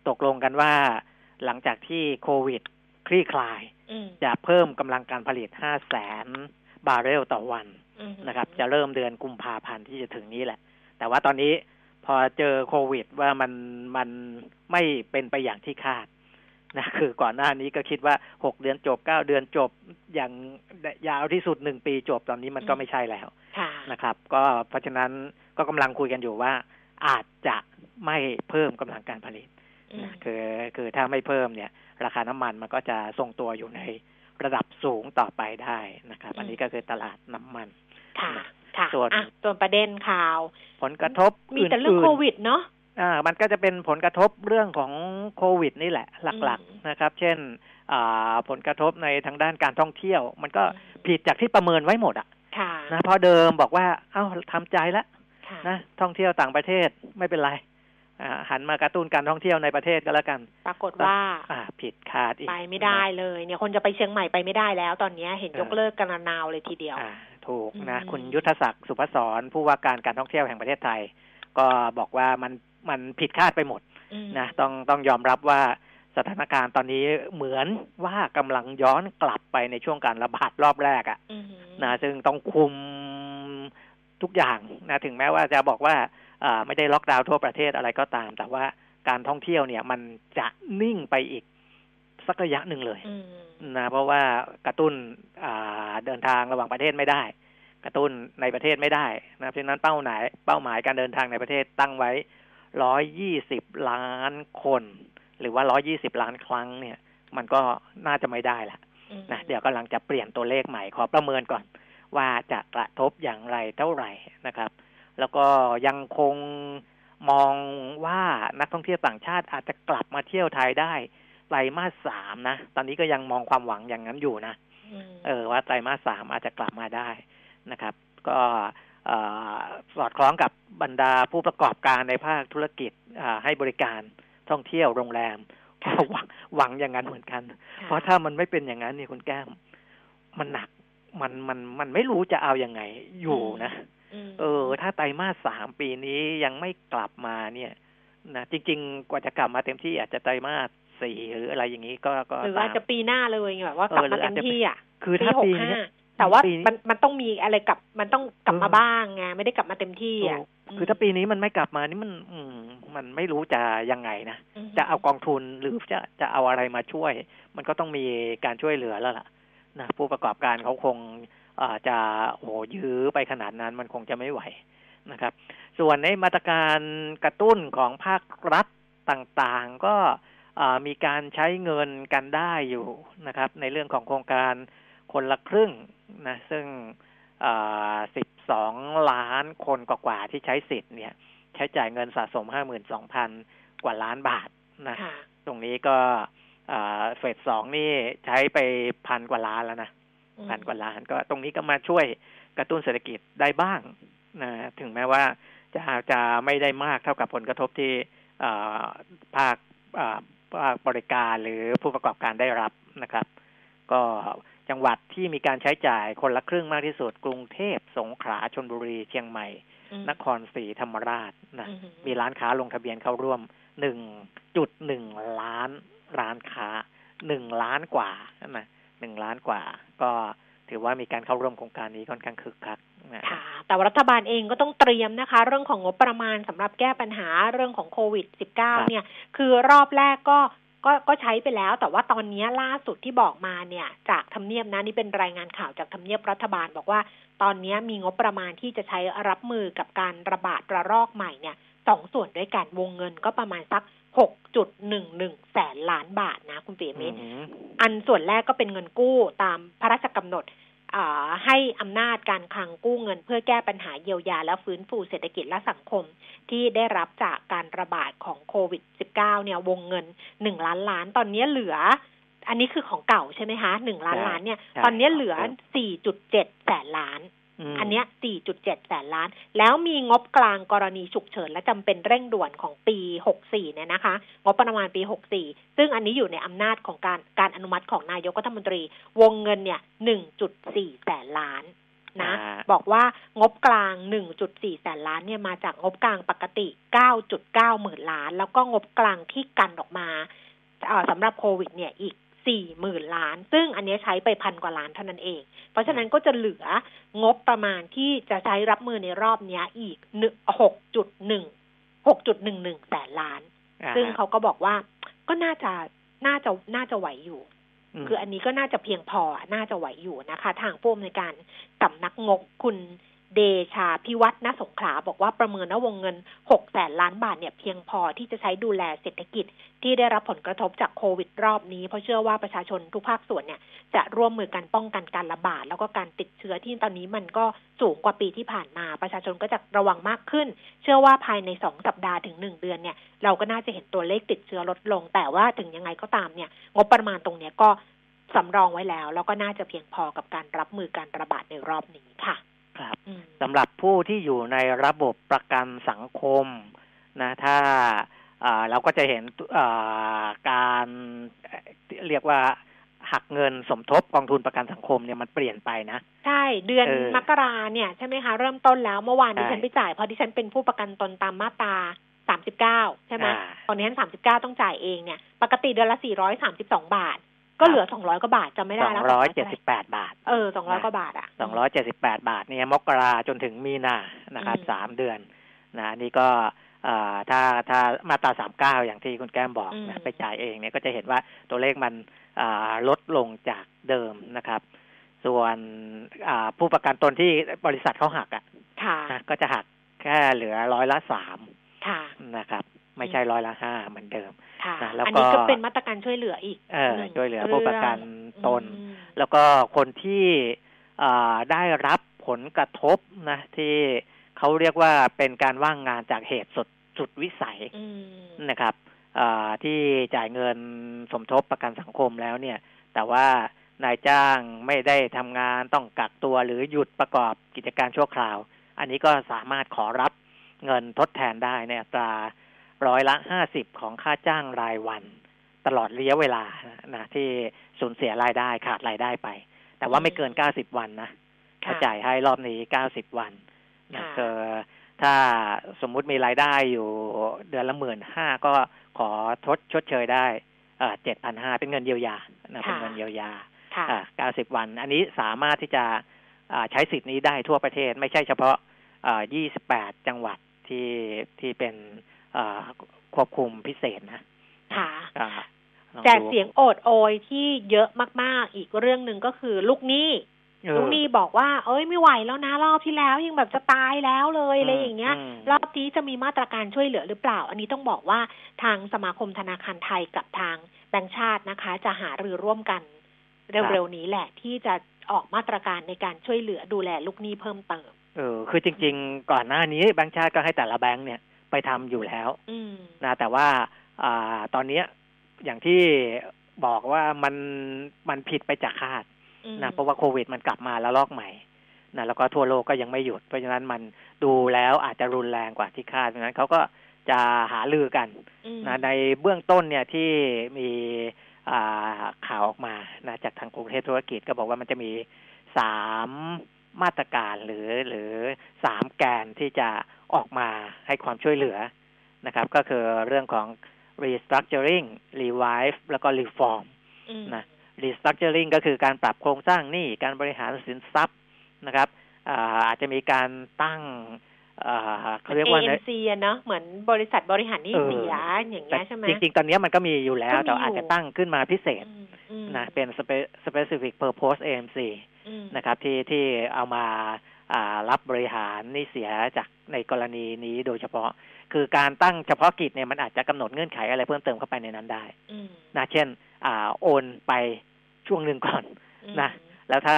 ตกลงกันว่า หลังจากที่โควิดคลี่คลายอืมจะเพิ่มกำลังการผลิต5แสนบาร์เรลต่อวันอืมนะครับ จะเริ่มเดือนกุมภาพันธ์ที่จะถึงนี้แหละ แต่ว่าตอนนี้พอเจอโควิดว่ามันมันไม่เป็นไปอย่างที่คาดนะคือก่อนหน้านี้ก็คิดว่าหกเดือนจบเก้าเดือนจบอย่างยาวที่สุดหนึ่งปีจบตอนนี้มันก็ไม่ใช่แล้วค่ะนะครับ ก็เพราะฉะนั้นก็กำลังคุยกันอยู่ว่าอาจจะไม่เพิ่มกำลังการผลิตอืมนะ คือคือถ้าไม่เพิ่มเนี่ย ราคาน้ำมันมันก็จะทรงตัวอยู่ในระดับสูงต่อไปได้นะครับ อันนี้ก็คือตลาดน้ำมันค่ะค่ะส่วนอะส่วนประเด็นข่าว ผลกระทบมีแต่เรื่องนๆโควิดเนาะอ่ามันก็จะเป็นผลกระทบเรื่องของโควิด นี่แหละ หลักอืมๆนะครับ เช่นอ่าผลกระทบในทางด้านการท่องเที่ยว มันก็ผิดจากที่ประเมินไว้หมดอะค่ะนะเพราะเดิมบอกว่า เอ้าทำใจแล้วค่ะนะท่องเที่ยวต่างประเทศไม่เป็นไรอ่า หันมากระตุ้นการท่องเที่ยวในประเทศก็แล้วกัน ปรากฏว่าอ่าผิดคาดอีก ไปไม่ได้เลยเนี่ยคนจะไปเชียงใหม่ไปไม่ได้แล้ว ตอนนี้เห็นยกเลิกกันระนาวเลยทีเดียวอ่าถูกนะอืมคุณยุทธศักดิ์สุพศรผู้ว่าการการท่องเที่ยวแห่งประเทศไทย ก็บอกว่ามันมันผิดคาดไปหมดอืมนะต้องต้องยอมรับว่าสถานการณ์ตอนนี้เหมือนว่ากำลังย้อนกลับไปในช่วงการระบาดรอบแรกอะอืมนะซึ่งต้องคุมทุกอย่างนะถึงแม้ว่าจะบอกว่าอ่า ไม่ได้ล็อกดาวน์ทั่วประเทศอะไรก็ตาม แต่ว่าการท่องเที่ยวเนี่ยมันจะนิ่งไปอีกสักระยะหนึ่งเลยอืมนะเพราะว่ากระตุ้นอ่าเดินทางระหว่างประเทศไม่ได้ กระตุ้นในประเทศไม่ได้นะเพราะฉะนั้นเป้าหมายเป้าหมายการเดินทางในประเทศตั้งไว้ร้อยยี่สิบล้านคน หรือว่าร้อยี่สิบล้านครั้งเนี่ย มันก็น่าจะไม่ได้ละอืมนะเดี๋ยวกำลังจะเปลี่ยนตัวเลขใหม่ขอประเมินก่อน ว่าจะกระทบอย่างไรเท่าไหร่นะครับ แล้วก็ยังคงมองว่านักท่องเที่ยวต่างชาติอาจจะกลับมาเที่ยวไทยได้ไตรมาสสามนะ ตอนนี้ก็ยังมองความหวังอย่างนั้นอยู่นะอืมเออว่าไตรมาสสามอาจจะกลับมาได้นะครับ ก็เอ่อสอดคล้องกับบรรดาผู้ประกอบการในภาคธุรกิจอ่าให้บริการท่องเที่ยวโรงแรมก็หวังหวังอย่างนั้นเหมือนกัน เพราะถ้ามันไม่เป็นอย่างนั้นเนี่ยคุณแก้ม มันหนักมันมันมันไม่รู้จะเอาอยัางไงอยู่นะมเออ ถ้าไตรมาสสามปีนี้ยังไม่กลับมาเนี่ยนะจริง ๆ กว่าจะกลับมาเต็มที่อาจจะไตรมาสสี่หรืออะไรอย่างนี้ก็ก็หรือว่าตามจะปีหน้าเลยไงแบบว่ากลับเออหรืมาอเต็อาจมจะที่อะคือปีถ้าหกปีห้าเนี้ยแต่ว่าปีนี้มันมันต้องมีอะไรกลับมันต้องกลับมาเออบ้างไงไม่ได้กลับมาเต็มที่อะถูกคือถ้าปีนี้มันไม่กลับมานี่มันอืมมันไม่รู้จะยังไงนะมจะเอากองทุนหรือจะจะเอาอะไรมาช่วย มันก็ต้องมีการช่วยเหลือแล้วล่ะนะผู้ประกอบการเขาคง อ่าจะโอ้โหยื้อไปขนาดนั้นมันคงจะไม่ไหวนะครับ ส่วนในมาตรการกระตุ้นของภาครัฐต่างๆ ก็อ่ามีการใช้เงินกันได้อยู่นะครับ ในเรื่องของโครงการคนละครึ่งนะซึ่งสิบสองล้านคนกว่าๆที่ใช้สิทธิ์เนี่ย ใช้จ่ายเงินสะสมห้าหมื่นสองพันกว่าล้านบาทนะค่ะตรงนี้ก็เฟสสองนี่ใช้ไปพันกว่าล้านแล้วนะอืม พันกว่าล้านก็ตรงนี้ก็มาช่วยกระตุ้นเศรษฐกิจได้บ้างนะถึงแม้ว่าจะจะไม่ได้มากเท่ากับผลกระทบที่เอ่อภาคเอ่อภาคบริการหรือผู้ประกอบการได้รับนะครับ ก็จังหวัดที่มีการใช้จ่ายคนละครึ่งมากที่สุด กรุงเทพสงขลาชนบุรีเชียงใหม่อืมนครศรีธรรมราชนะอืมมีร้านค้าลงทะเบียนเข้าร่วมหนึ่งจุดหนึ่งล้านร้านค้าหนึ่งล้านกว่านะหนึ่งล้านกว่า ก็ถือว่ามีการเข้าร่วมโครงการนี้ค่อนข้างคึกคักนะค่ะ แต่ว่ารัฐบาลเองก็ต้องเตรียมนะคะ เรื่องของงบประมาณสำหรับแก้ปัญหาเรื่องของโควิด -19 เนี่ย คือรอบแรกก็ก็ก็ใช้ไปแล้ว แต่ว่าตอนนี้ล่าสุดที่บอกมาเนี่ย จากทำเนียบนะนี่เป็นรายงานข่าวจากทำเนียบรัฐบาล บอกว่าตอนนี้มีงบประมาณที่จะใช้รับมือกับการระบาดระลอกใหม่เนี่ยสองส่วนด้วยกันวงเงินก็ประมาณสัก 6.11แสนล้านบาทนะ คุณปีมิตรอืมอันส่วนแรกก็เป็นเงินกู้ตามพระราชกำหนดอ่าให้อำนาจการคลังกู้เงิน เพื่อแก้ปัญหาเยียวยาและฟื้นฟูเศรษฐกิจและสังคมที่ได้รับจากการระบาดของโควิด -19 เนี่ยวงเงินหนึ่งล้านล้านตอนนี้เหลือ อันนี้คือของเก่าใช่ไหมคะหนึ่งล้านล้านเนี่ยใช่ตอนนี้เหลือครับสี่จุดเจ็ดแสนล้านม อันเนี้ย 4.7 แสนล้าน แล้วมีงบกลางกรณีฉุกเฉินและจำเป็นเร่งด่วนของปี 64 เนี่ยนะคะ งบประมาณปี 64 ซึ่งอันนี้อยู่ในอำนาจของการการอนุมัติของนายกรัฐมนตรี วงเงินเนี่ย 1.4 แสนล้านนะอ่าบอกว่างบกลาง 1.4 แสนล้านเนี่ยมาจากงบกลางปกติ 9.9 หมื่นล้าน แล้วก็งบกลางที่กันออกมาเอ่อสำหรับโควิดเนี่ยอีก 4หมื่นล้าน ซึ่งอันเนี้ยใช้ไปพันกว่าล้านเท่านั้นเอง เพราะฉะนั้นก็จะเหลืองบประมาณที่จะใช้รับมือในรอบเนี้ยอีกหกจุดหนึ่งหกจุดหนึ่งหนึ่งแสนล้านอ่าซึ่งเขาก็บอกว่าก็น่าจะน่าจะน่าจะไหวอยู่มคืออันนี้ก็น่าจะเพียงพอน่าจะไหวอยู่นะคะ ทางผู้อำนวยการสำนักงบคุณ เดชาพิวัฒนสงขลาบอกว่าประเมินว่าวงเงิน6แสนล้านบาทเนี่ยเพียงพอที่จะใช้ดูแลเศรษฐกิจที่ได้รับผลกระทบจากโควิดรอบนี้ เพราะเชื่อว่าประชาชนทุกภาคส่วนเนี่ยจะร่วมมือกันป้องกันการระบาด แล้วก็การติดเชื้อที่ตอนนี้มันก็สูงกว่าปีที่ผ่านมา ประชาชนก็จะระวังมากขึ้น เชื่อว่าภายในสองสัปดาห์ถึงหนึ่งเดือนเนี่ยเราก็น่าจะเห็นตัวเลขติดเชื้อลดลง แต่ว่าถึงยังไงก็ตามเนี่ยงบประมาณตรงเนี้ยก็สำรองไว้แล้ว แล้วก็น่าจะเพียงพอกับการรับมือการระบาดในรอบนี้ค่ะ ครับอืมสำหรับผู้ที่อยู่ในระบบประกันสังคมนะถ้าอ่าเราก็จะเห็นอ่าการเอ่อเรียกว่าหักเงินสมทบกองทุนประกันสังคมเนี่ยมันเปลี่ยนไปนะ ใช่เดือนเออมกราเนี่ยใช่ไหมคะ เริ่มต้นแล้วเมื่อวานใช่ดิฉันไปจ่ายเพราะดิฉันเป็นผู้ประกันตนตามมาตราสามสิบเก้าใช่ไหมอ่าตอนนี้ฉันสามสิบเก้าต้องจ่ายเองเนี่ย ปกติเดือนละสี่ร้อยสามสิบสองบาท ก็เหลือสองร้อยกว่าบาทจะไม่สได้องแล้วร้อยเจ็ดสิบแปดบาท เออสองร้อยกว่าบาทอะสองร้อยเจ็ดสิบแปดบาทเนี่ยมกราจนถึงมีนานะครับอืมสามเดือนนะนี่ก็อ่าถ้าถ้ามาตราสามเก้าอย่างที่คุณแก้มบอกนะไปจ่ายเองเนี่ยก็จะเห็นว่าตัวเลขมันอ่าลดลงจากเดิมนะครับ ส่วนอ่าผู้ประกันตนที่บริษัทเขาหักอะค่ะนะก็จะหักแค่เหลือร้อยละสามค่ะนะครับ ไม่ใช่ร้อยละห้าเหมือนเดิมค่ะนะแล้วก็อันนี้ก็เป็นมาตรการช่วยเหลืออีกเออนึ่งช่วยเหลือผู้ประกันตนอืมแล้วก็คนที่อ่าได้รับผลกระทบนะ ที่เขาเรียกว่าเป็นการว่างงานจากเหตุสุดสุดวิสัยอืมนะครับอ่าที่จ่ายเงินสมทบประกันสังคมแล้วเนี่ย แต่ว่านายจ้างไม่ได้ทำงานต้องกักตัวหรือหยุดประกอบกิจการชั่วคราว อันนี้ก็สามารถขอรับเงินทดแทนได้ในอัตรา ร้อยละห้าสิบของค่าจ้างรายวัน ตลอดระยะเวลานะที่สูญเสียรายได้ขาดรายได้ไป แต่ว่าไม่เกินเก้าสิบวันนะค่ะถ้าจ่ายให้รอบนี้เก้าสิบวันนะค่ะก็ถ้าสมมุติมีรายได้อยู่เดือนละหมื่นห้าก็ขอทดชดเชยได้เจ็ดพันห้าเป็นเงินเยียวยานะเป็นเงินเยียวยาค่ะเก้าสิบวัน อันนี้สามารถที่จะอ่าใช้สิทธิ์นี้ได้ทั่วประเทศ ไม่ใช่เฉพาะยี่สิบแปดจังหวัดที่ที่เป็นอ่า ควบคุมพิเศษนะค่ะอ่าลอแต่ดูเสียงโอดโอยที่เยอะมากๆ อีกเรื่องหนึ่งก็คือลูกหนี้เออลูกหนี้บอกว่า เอ้ยไม่ไหวแล้วนะรอบที่แล้วยังแบบจะตายแล้วเลยอะไรอย่างเงี้ยอืมรอบนี้จะมีมาตรการช่วยเหลือหรือเปล่า อันนี้ต้องบอกว่าทางสมาคมธนาคารไทยกับทางแบงก์ชาตินะคะ จะหารือร่วมกันเร็วๆนี้แหละที่จะออกมาตรการในการช่วยเหลือดูแลลูกหนี้เพิ่มเติม เออคือจริง ๆ ก่อนหน้านี้แบงก์ชาติก็ให้แต่ละแบงก์เนี่ย ไปทำอยู่แล้วอืมนะแต่ว่าอ่าตอนเนี้ยอย่างที่บอกว่ามันมันผิดไปจากคาดอืมนะเพราะว่าโควิดมันกลับมาแล้วลอกใหม่นะแล้วก็ทั่วโลกก็ยังไม่หยุด เพราะฉะนั้นมันดูแล้วอาจจะรุนแรงกว่าที่คาดเพราะฉะนั้นเขาก็จะหาลือกันอืมนะในเบื้องต้นเนี่ยที่มีอ่าข่าวออกมานะจากทางกรุงเทพธุรกิจก็บอกว่ามันจะมีสามมาตรการหรือหรือสามแกนที่จะออกมาให้ความช่วยเหลือนะครับ ก็คือเรื่องของ restructuring revive แล้วก็ reform อืมนะ restructuring ก็คือการปรับโครงสร้างหนี้การบริหารสินทรัพย์นะครับอ่าอาจจะมีการตั้งอ่าเขาเรียกว่า AMC อะเนาะเหมือนบริษัทบริหารหนี้เออเสียอย่างแต่เงี้ยใช่ไหมจริงๆ ตอนนี้มันก็มีอยู่แล้วก็มีแต่อาจอยู่จะตั้งขึ้นมาพิเศษอืมอืมนะเป็น spe- specific purpose AMC อืมนะครับที่ที่เอามาอ่า รับบริหารหนี่เสียจากในกรณีนี้โดยเฉพาะ คือการตั้งเฉพาะกิจเนี่ยมันอาจจะกำหนดเงื่อนไขอะไรเพิ่มเติมเข้าไปในนั้นได้อืมนะเช่น อ่าโอนไปช่วงหนึ่งก่อนอืมนะแล้วถ้า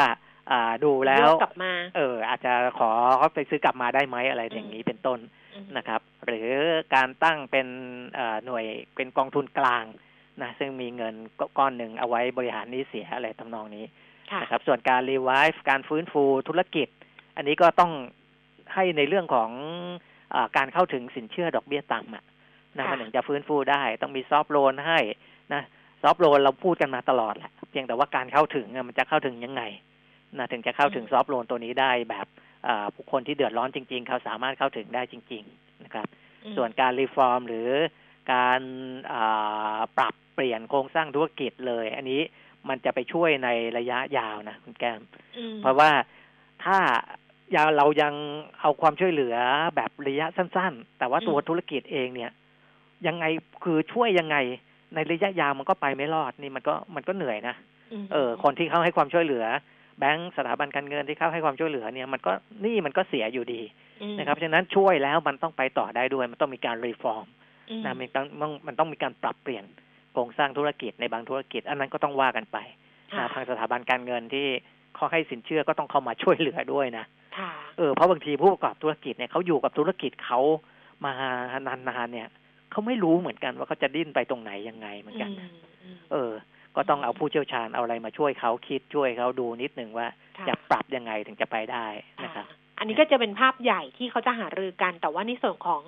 อ่าดูแล้วยกกลับมา เออ อาจจะขอเขาไปซื้อกลับมาได้ไหมอะไรอย่างนี้เป็นต้นอืมนะครับ หรือการตั้งเป็นเอ่อหน่วยเป็นกองทุนกลางนะซึ่งมีเงินก้อนหนึ่งเอาไว้บริหารหนี้เสียอะไรทำนองนี้ค่ะนะครับส่วนการรีไวฟ์การฟื้นฟูธุรกิจ อันนี้ก็ต้องให้ในเรื่องของอาการเข้าถึงสินเชื่อดอกเบี้ยต่ำอะนะค่ะมันถึงจะฟื้นฟูได้ ต้องมีซอฟต์โลนให้นะ soft loan เราพูดกันมาตลอดแหละเพียงแต่ว่าการเข้าถึงอะมันจะเข้าถึงยังไงนะถึงจะเข้าถึง soft loan ตัวนี้ได้แบบอ่าผู้คนที่เดือดร้อนจริง ๆ เขาสามารถเข้าถึงได้จริง ๆ นะครับอืมส่วนการ reform หรือการอ่าปรับเปลี่ยนโครงสร้างธุรกิจเลย อันนี้มันจะไปช่วยในระยะยาวนะคุณแก้มอืมเพราะว่าถ้า ยาเรายังเอาความช่วยเหลือแบบระยะสั้น ๆ แต่ว่าตัวธุรกิจเองเนี่ย ยังไงคือช่วยยังไง ในระยะยาวมันก็ไปไม่รอดนี่มันก็มันก็เหนื่อยนะมเออ คนที่เข้าให้ความช่วยเหลือ แบงก์สถาบันการเงินที่เข้าให้ความช่วยเหลือเนี่ยมันก็หนี่มันก็เสียอยู่ดีอืมนะครับฉะนั้นช่วยแล้วมันต้องไปต่อได้ด้วย มันต้องมีการรีฟอร์มอืมนะมันต้องต้องมันต้องมีการปรับเปลี่ยนโครงสร้างธุรกิจในบางธุรกิจ อันนั้นก็ต้องว่ากันไปค่ะนะทางสถาบันการเงินที่เขาให้สินเชื่อก็ต้องเข้ามาช่วยเหลือด้วยนะค่ะ เออเพราะบางทีผู้ประกอบธุรกิจเนี่ยเขาอยู่กับธุรกิจเขามานานๆเนี่ยเขาไม่รู้เหมือนกันว่าเขาจะดิ้นไปตรงไหนยังไงเหมือนกันนะอืมเออ ก็ต้องเอาผู้เชี่ยวชาญเอาอะไรมาช่วยเขาคิดช่วยเขาดูนิดหนึ่งว่าค่ะจะปรับยังไงถึงจะไปได้นะครับอ่าอันนี้ก็จะเป็นภาพใหญ่ที่เขาจะหารือกัน แต่ว่าในส่วนของ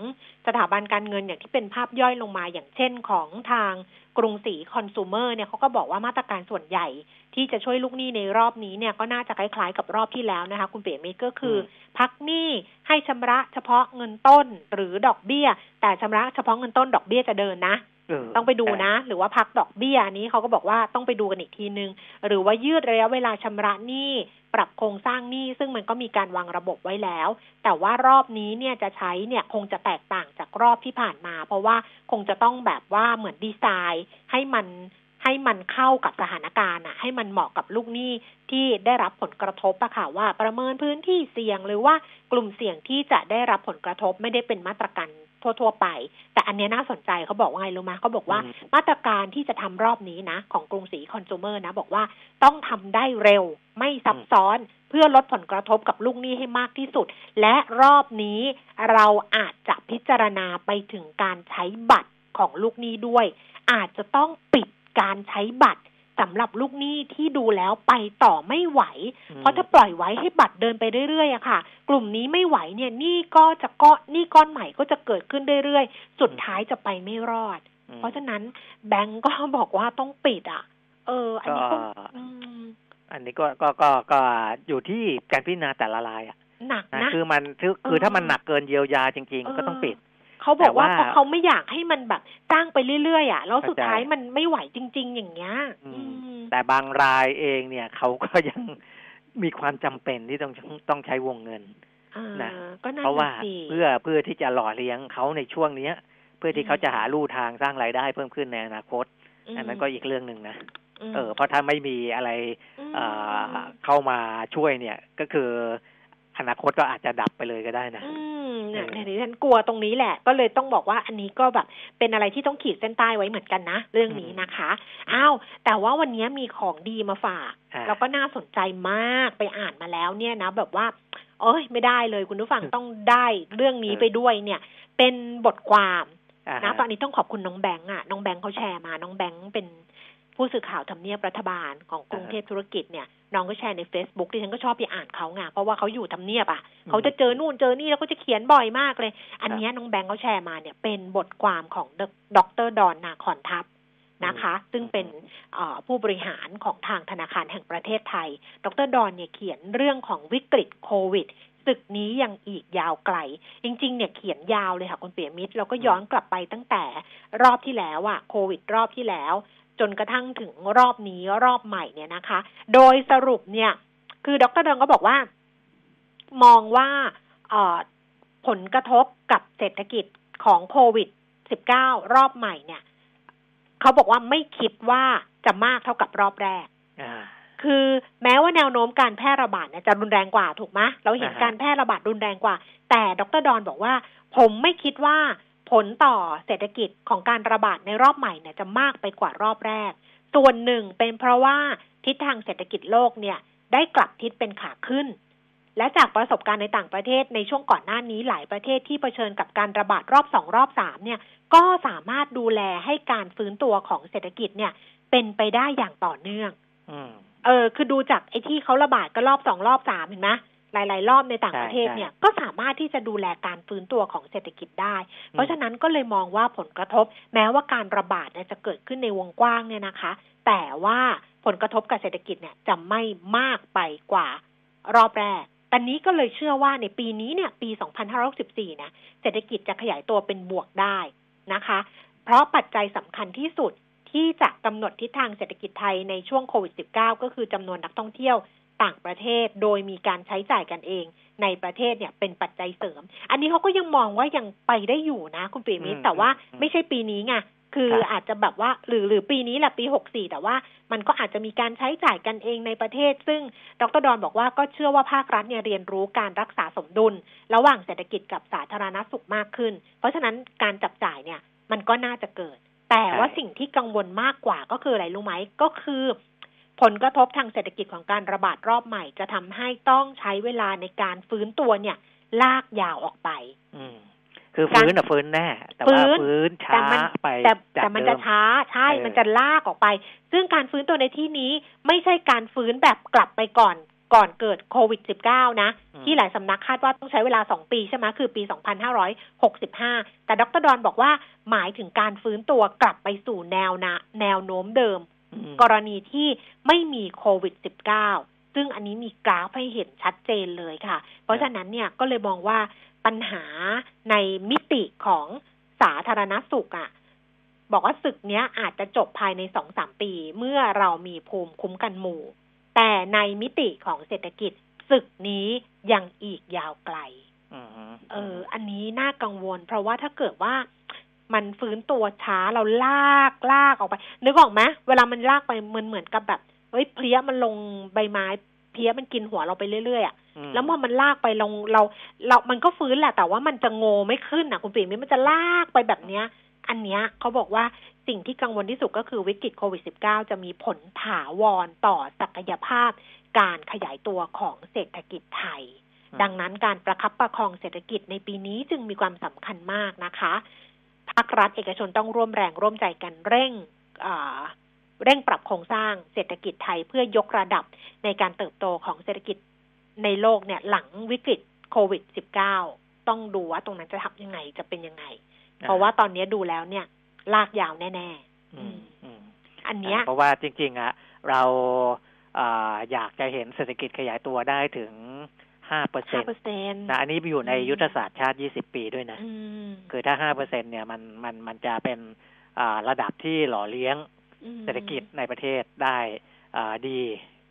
สถาบันการเงินอย่างที่เป็นภาพย่อยลงมาอย่างเช่นของทางกรุงศรีคอน sumer เนี่ยเขาก็บอกว่ามาตรการส่วนใหญ่ ที่จะช่วยลูกหนี้ในรอบนี้เนี่ยก็น่าจะคล้ายๆกับรอบที่แล้วนะคะ คุณเป๋มิตรก็คืออมพักหนี้ให้ชำระเฉพาะเงินต้นหรือดอกเบี้ย แต่ชำระเฉพาะเงินต้นดอกเบี้ยจะเดินนะเออต้องไปดูนะ หรือว่าพักดอกเบี้ยอันนี้เขาก็บอกว่าต้องไปดูกันอีกทีนึง หรือว่ายืดระยะเวลาชำระหนี้ปรับโครงสร้างหนี้ซึ่งมันก็มีการวางระบบไว้แล้ว แต่ว่ารอบนี้เนี่ยจะใช้เนี่ยคงจะแตกต่างจากรอบที่ผ่านมา เพราะว่าคงจะต้องแบบว่าเหมือนดีไซน์ ให้มัน ให้มันเข้ากับสถานการณ์อะให้มันเหมาะกับลูกหนี้ที่ได้รับผลกระทบอะค่ะว่าประเมินพื้นที่เสี่ยงหรือว่ากลุ่มเสี่ยงที่จะได้รับผลกระทบไม่ได้เป็นมาตรการทั่ว ๆ ไป แต่อันเนี้ยน่าสนใจเขาบอกว่าไงรู้ไหมเขาบอกว่าอืมมาตรการที่จะทำรอบนี้นะ ของกรุงศรีคอน sumer นะ บอกว่าต้องทำได้เร็วไม่ซับซ้อนเพื่อลดผลกระทบกับลูกหนี้ให้มากที่สุด และรอบนี้เราอาจจะพิจารณาไปถึงการใช้บัตรของลูกหนี้ด้วย อาจจะต้องปิด การใช้บัตรสำหรับลูกหนี้ที่ดูแล้วไปต่อไม่ไหว เพราะถ้าปล่อยไว้ให้บัตรเดินไปเรื่อยๆอะค่ะ กลุ่มนี้ไม่ไหวเนี่ยหนี่ก็จะก็หนี่ก้อนใหม่ก็จะเกิดขึ้นเรื่อยๆ สุดท้ายจะไปไม่รอดอืมเพราะฉะนั้นแบงก์ก็บอกว่าต้องปิดอะ เออ อันนี้ก็ก็อืมอันนี้ก็ก็ก็ก็อยู่ที่การพิจารณาแต่ละรายอะหนักนะนะคือมันคือคือเออถ้ามันหนักเกินเยียวยาจริงเออๆก็ต้องปิด เขาบอกว่าแต่ว่าเพราะเขาไม่อยากให้มันแบบจ้างไปเรื่อยๆอะแล้วสุดเข้าใจท้ายมันไม่ไหวจริง ๆ อย่างเงี้ยอืมอืมแต่บางรายเองเนี่ยเขาก็ยังมีความจำเป็นที่ต้องต้องใช้วงเงินอ่านะก็น่าเพราะว่าสิเพื่อเพื่อที่จะหล่อเลี้ยงเขาในช่วงเนี้ย เพื่อที่เขาจะหาลู่ทางสร้างรายได้เพิ่มขึ้นในอนาคตมอันนั้นก็อีกเรื่องหนึ่งนะมเออเพราะถ้าไม่มีอะไรมเอ่อเข้ามาช่วยเนี่ย ก็คือ อนาคตก็อาจจะดับไปเลยก็ได้นะ อืมเนี่ยเออดิฉันกลัวตรงนี้แหละ ก็เลยต้องบอกว่าอันนี้ก็แบบเป็นอะไรที่ต้องขีดเส้นใต้ไว้เหมือนกันนะ เรื่องนี้นะคะอ้าวแต่ว่าวันนี้มีของดีมาฝากอ่าแล้วก็น่าสนใจมากไปอ่านมาแล้วเนี่ยนะ แบบว่าเอ้ยไม่ได้เลยคุณผู้ฟังต้องได้เรื่องนี้ไปด้วยเนี่ย เป็นบทความอ่านะฮะตอนนี้ต้องขอบคุณน้องแบงค์อะน้องแบงค์เขาแชร์มา น้องแบงค์เป็น ผู้สื่อข่าวทำเนียบรัฐบาลของกรุงเทพธุรกิจเนี่ยน้องก็แชร์ใน Facebook ที่ฉันก็ชอบไปอ่านเขาไงเพราะว่าเขาอยู่ทำเนียบอะเขาจะเจอนู่นเจอนี่แล้วก็จะเขียนบ่อยมากเลย อันเนี้ยน้องแบงค์เขาแชร์มาเนี่ยเป็นบทความของดรดอนนาคอนทัพนะคะ ซึ่งเป็นเอ่อผู้บริหารของทางธนาคารแห่งประเทศไทย ดรดอนเนี่ยเขียนเรื่องของวิกฤตโควิดศึกนี้ยังอีกยาวไกล จริง ๆ เนี่ยเขียนยาวเลยค่ะคุณเปียมิตรแล้วก็ย้อนกลับไปตั้งแต่รอบที่แล้วอะโควิดรอบที่แล้ว จนกระทั่งถึงรอบนี้รอบใหม่เนี่ยนะคะ โดยสรุปเนี่ย คือดรดอนก็บอกว่า มองว่าเอ่อผลกระทบกับเศรษฐกิจของโควิด 19 รอบใหม่เนี่ย เขาบอกว่าไม่คิดว่าจะมากเท่ากับรอบแรกอ่าคือแม้ว่าแนวโน้มการแพร่ระบาดเนี่ยจะรุนแรงกว่าถูกไหมเราเห็นอ่าฮะการแพร่ระบาดรุนแรงกว่า แต่ดรดอนบอกว่า ผมไม่คิดว่า ผลต่อเศรษฐกิจของการระบาดในรอบใหม่เนี่ยจะมากไปกว่ารอบแรก ส่วนหนึ่งเป็นเพราะว่าทิศทางเศรษฐกิจโลกเนี่ยได้กลับทิศเป็นขาขึ้น และจากประสบการณ์ในต่างประเทศในช่วงก่อนหน้านี้หลายประเทศที่เผชิญกับการระบาดรอบสองรอบสามเนี่ยก็สามารถดูแลให้การฟื้นตัวของเศรษฐกิจเนี่ยเป็นไปได้อย่างต่อเนื่องอืมเออ คือดูจากไอ้ที่เขาระบาดก็รอบสองรอบสามเห็นไหม หลาย ๆ รอบในต่างประเทศใช่เนี่ยก็สามารถที่จะดูแลการฟื้นตัวของเศรษฐกิจได้ เพราะฉะนั้นก็เลยมองว่าผลกระทบ แม้ว่าการระบาดเนี่ยจะเกิดขึ้นในวงกว้างเนี่ยนะคะ แต่ว่าผลกระทบกับเศรษฐกิจเนี่ยจะไม่มากไปกว่ารอบแรกตอนนี้ก็เลยเชื่อว่าในปีนี้เนี่ยปี 2564เนี่ยเศรษฐกิจจะขยายตัวเป็นบวกได้นะคะ เพราะปัจจัยสำคัญที่สุดที่จะกำหนดทิศทางเศรษฐกิจไทยในช่วงโควิด -19 ก็คือจำนวนนักท่องเที่ยว ต่างประเทศโดยมีการใช้จ่ายกันเอง ในประเทศเนี่ยเป็นปัจจัยเสริม อันนี้เขาก็ยังมองว่ายังไปได้อยู่นะ คุณปีมิตรอืมแต่ว่าอืมไม่ใช่ปีนี้ไงคือครับอาจจะแบบว่าหรือหรือปีนี้แหละปี64แต่ว่ามันก็อาจจะมีการใช้จ่ายกันเองในประเทศ ซึ่งดรดอนบอกว่าก็เชื่อว่าภาครัฐเนี่ยเรียนรู้การรักษาสมดุล ระหว่างเศรษฐกิจกับสาธารณสุขมากขึ้น เพราะฉะนั้นการจับจ่ายเนี่ยมันก็น่าจะเกิด แต่ว่าใช่สิ่งที่กังวลมากกว่าก็คืออะไรรู้ไหมก็คือ ผลกระทบทางเศรษฐกิจของการระบาดรอบใหม่ จะทำให้ต้องใช้เวลาในการฟื้นตัวเนี่ย ลากยาวออกไป อืมคือการฟื้นอะฟื้นแน่ แต่ฟื้ว่านฟื้นช้าแต่มันไปแต่จากแต่มันเดิจะช้าใช่เออมันจะลากออกไป ซึ่งการฟื้นตัวในที่นี้ไม่ใช่การฟื้นแบบกลับไปก่อนก่อนเกิดโควิด -19 นะอืมที่หลายสำนักคาดว่าต้องใช้เวลา 2 ปีใช่ไหมคือปี 2565 แต่ดรดอนบอกว่าหมายถึงการฟื้นตัวกลับไปสู่แนวนะแนวโน้มเดิมอืม กรณีที่ไม่มีโควิด -19 ซึ่งอันนี้มีกราฟให้เห็นชัดเจนเลยค่ะ เพราะฉะนั้นเนี่ยก็เลยมองว่าปัญหาในมิติของสาธารณสุขอะ่ะ บอกว่าศึกเนี้ยอาจจะจบภายในสองสามปี เมื่อเรามีภูมิคุ้มกันหมู่ แต่ในมิติของเศรษฐกิจศึกนี้ยังอีกยาวไกลอืมเออ อันนี้น่ากังวล เพราะว่าถ้าเกิดว่า มันฟื้นตัวช้าเราลากลากออกไป นึกออกไหมเวลามันลากไปเหมือนเหมือนกับแบบเฮ้ยเพลี้ยมันลงใบไม้เพลี้ยมันกินหัวเราไปเรื่อยๆอะอืมแล้วพอมันลากไปลงเรา เรา มันก็ฟื้นแหละ แต่ว่ามันจะโงไม่ขึ้นอะคุณปีมิตรมันจะลากไปแบบเนี้ย อันเนี้ยเขาบอกว่าสิ่งที่กังวลที่สุดก็คือวิกฤตโควิด -19 จะมีผลถาวรต่อศักยภาพ การขยายตัวของเศรษฐกิจไทย ดังนั้นการประคับประคองเศรษฐกิจในปีนี้จึงมีความสำคัญมากนะคะ ภาครัฐเอกชนต้องร่วมแรงร่วมใจกันเร่งอ่าเร่งปรับโครงสร้างเศรษฐกิจไทยเพื่อยกระดับในการเติบโตของเศรษฐกิจในโลกเนี่ยหลังวิกฤตโควิด -19 ต้องดูว่าตรงนั้นจะทำยังไงจะเป็นยังไง เพราะว่าตอนนี้ดูแล้วเนี่ย ลากยาวแน่อืมอืมๆอันเนี้ยเพราะว่าจริง ๆอะเราอ่าอยากจะเห็นเศรษฐกิจขยายตัวได้ถึง ห้าเปอร์เซ็ห้านเปอต์ร์เซ็นต์นะอันนี้อยู่ในอืมยุทธศาสตร์ชาติยี่สิบปีด้วยนะอืมคือถ้าห้าเปอร์เซ็นเนี่ยมันมันมันจะเป็นอ่าระดับที่หล่อเลี้ยงอืมเศรษฐกิจในประเทศได้อ่าดี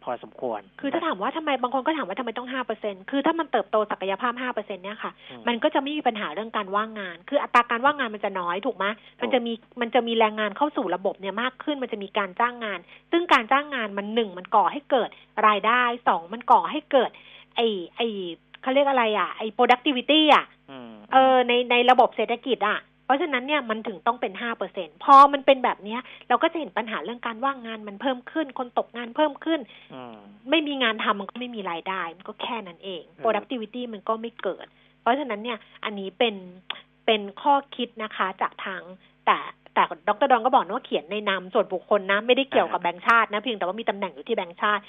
พอสมควร คือถ้าถามว่าทำไมบางคนก็ถามว่าทำไมต้องห้าเปอร์เซ็นคือถ้ามันเติบโตศักยภาพห้าเปอร์เซ็นเนี่ยค่ะอืมมันก็จะไม่มีปัญหาเรื่องการว่างงาน คืออัตราการว่างงานมันจะน้อยถูกไหมมันจะมีมันจะมีแรงงานเข้าสู่ระบบเนี่ยมากขึ้น มันจะมีการจ้างงาน ซึ่งการจ้างงานมันหนึ่งมันก่อให้เกิดรายได้สองมันก่อให้เกิด ไอไอเเขาเรียกอะไรอะไอ้ productivity อะอืมเออในในระบบเศรษฐกิจอะเพราะฉะนั้นเนี่ยมันถึงต้องเป็นห้าเปอร์เซ็นพอมันเป็นแบบเนี้ยเราก็จะเห็นปัญหาเรื่องการว่างงานมันเพิ่มขึ้น คนตกงานเพิ่มขึ้นอืมไม่มีงานทำมันก็ไม่มีรายได้ มันก็แค่นั้นเองเออ productivity มันก็ไม่เกิด เพราะฉะนั้นเนี่ยอันนี้เป็นเป็นข้อคิดนะคะจากทางแต่แต่ดรดอนก็บอกนะว่าเขียนในนามส่วนบุคคลนะ ไม่ได้เกี่ยวกับแบงค์ชาตินะเพียงแต่ว่ามีตำแหน่งอยู่ที่แบงค์ชาติ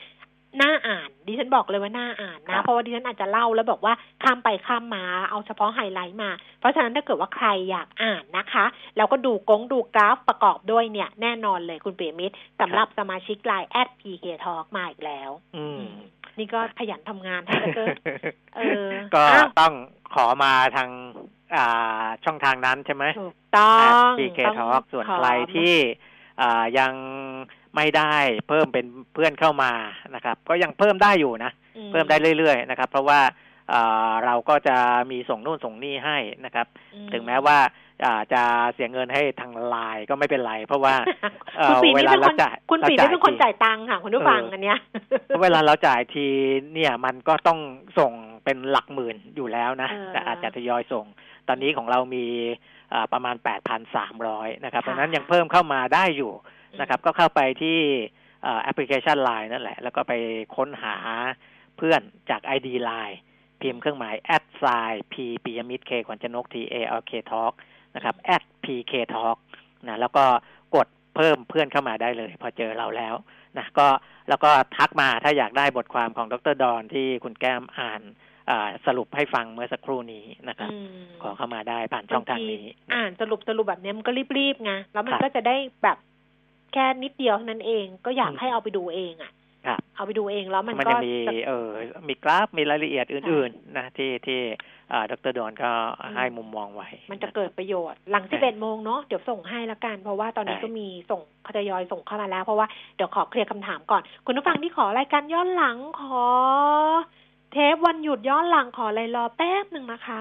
น่าอ่าน ดิฉันบอกเลยว่าน่าอ่านนะ เพราะว่าดิฉันอาจจะเล่าแล้วบอกว่าข้ามไปข้ามมาเอาเฉพาะไฮไลท์มา เพราะฉะนั้นถ้าเกิดว่าใครอยากอ่านนะคะแล้วก็ดูกงดูกราฟประกอบด้วยเนี่ยแน่นอนเลยคุณเปียมิตรสำหรับสมาชิกไลน์แอด PK Talk มาอีกแล้ว อืมนี่ก็ขยันทำงานให้เหลือเกินเออ ก็อ้าวต้องขอมาทางอ่าช่องทางนั้นใช่ไหมถูกต้องพีเคต้องทอกส่วนขอใครที่อ่ายัง ไม่ได้เพิ่มเป็นเพื่อนเข้ามานะครับ ก็ยังเพิ่มได้อยู่นะอืเพิ่มได้เรื่อยๆนะครับ เพราะว่าอ่าเราก็จะมีส่งนู่นส่งนี่ให้นะครับอืถึงแม้ว่าอ่าจะเสียเงินให้ทางไลน์ก็ไม่เป็นไร เพราะว่าเอ่อคุณปีเวไม่ลาเป็นเราคนจ่ายคุณปีเราไม่จ่ายเป็นคนทีจ่ายตังค์ค่ะคุณผู้ฟังเอออัอันเนี้ยเพราะเวลาเราจ่ายทีเนี่ยมันก็ต้องส่งเป็นหลักหมื่นอยู่แล้วนะเออแต่อาจจะทยอยส่ง ตอนนี้ของเรามีอ่าประมาณ8,300นะครับค่ะเพราะฉะนั้นยังเพิ่มเข้ามาได้อยู่ นะครับ ก็เข้าไปที่อ่าแอปพลิเคชัน Line นั่นแหละ แล้วก็ไปค้นหาเพื่อนจาก ID Line พิมพ์เครื่องหมาย at sign p ปิยมิตร k ขวัญชนก t a l k talk นะครับ at pk talk นะแล้วก็กดเพิ่มเพื่อนเข้ามาได้เลย พอเจอเราแล้วนะก็แล้วก็ทักมาถ้าอยากได้บทความของดรดอนที่คุณแก้มอ่านอ่าสรุปให้ฟังเมื่อสักครู่นี้นะครับอืมขอเข้ามาได้ผ่านช่องทางนี้บทีอ่านสรุปสรุปแบบเนี้ยมันก็รีบๆไงแล้วมันครับก็จะได้แบบ แค่นิดเดียวเท่านั้นเองก็อยากอืมให้เอาไปดูเองอะครับเอาไปดูเองแล้วมันมันก็ยังมีจะเออมีกราฟมีรายละเอียดอื่น ๆ นะที่ที่อ่าดรดอนก็อืมให้มุมมองไว้ มันจะเกิดประโยชน์ หลังใช่11โมงเนาะเดี๋ยวส่งให้ละกัน เพราะว่าตอนนี้ใช่ก็มีส่งเขาจะยอยส่งเข้ามาแล้ว เพราะว่าเดี๋ยวขอเคลียร์คำถามก่อน คุณผู้ฟังที่ขอรายการย้อนหลังขอ เทปวันหยุดย้อนหลังขออะไรรอแป๊บหนึ่งนะคะ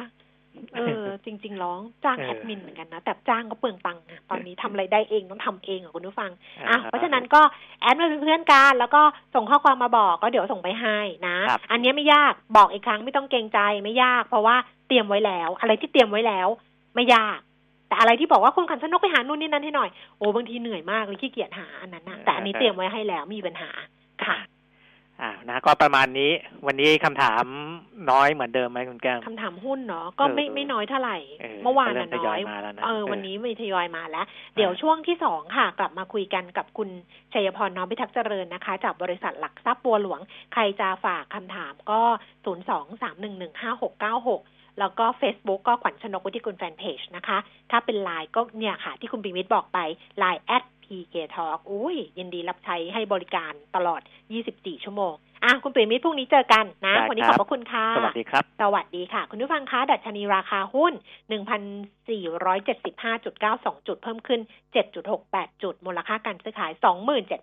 เออ จริง ๆ ร้องจ้างเออแอดมินเหมือนกันนะ แต่จ้างก็เปลืองตังค์นะตอนนี้ทำอะไรได้เองต้องทำเองอะคุณผู้ฟังอะเพราะฉะนั้นก็แอดมาเป็นเพื่อนกันแล้วก็ส่งข้อความมาบอกก็เดี๋ยวส่งไปให้นะครับอันนี้ไม่ยากบอกอีกครั้งไม่ต้องเกรงใจไม่ยาก เพราะว่าเตรียมไว้แล้ว อะไรที่เตรียมไว้แล้ว ไม่ยาก แต่อะไรที่บอกว่าคุณขันชนกไปหานู่นนี่นั่นให้หน่อยโอ้บางทีเหนื่อยมากเลยขี้เกียจหาอันนั้นนะแต่อันนี้เตรียมไว้ให้แล้วไมมีปัญหาค่ะ อ่านะก็ประมาณนี้วันนี้คำถามน้อยเหมือนเดิมไหมคุณแก้มคำถามหุ้นเนาะก็ไม่เออไม่น้อยเท่าไหร่เออเมื่อวานก็เริ่น่ะมทยน้ออยยมาแล้วนะเออเออวันนี้มีทยอยมาแล้ว เดี๋ยวช่วงที่สองค่ะ กลับมาคุยกันกับคุณชัยพรน้อมพิทักษ์เจริญนะคะ จากบริษัทหลักทรัพย์บัวหลวง ใครจะฝากคำถามก็ศูนย์สองสามหนึ่งหนึ่งห้าหกเก้าหก แล้วก็ Facebook ก็ขวัญชนกวุฒิกุลแฟนเพจนะคะ ถ้าเป็นไลน์ก็เนี่ยค่ะ ที่คุณปิมิตบอกไปไลน์แอด PK Talk อุ้ย ยินดีรับใช้ให้บริการตลอด 24 ชั่วโมง อะ คุณปิมิตพรุ่งนี้เจอกันนะได้วันนี้คขรัอบบพระคุณค่ะ สวัสดีครับ สวัสดีค่ะ คุณผู้ฟังคะดัชนีราคาหุ้น 1,475.92 จุด เพิ่มขึ้น 7.68 จุด มูลค่าการซื้อขาย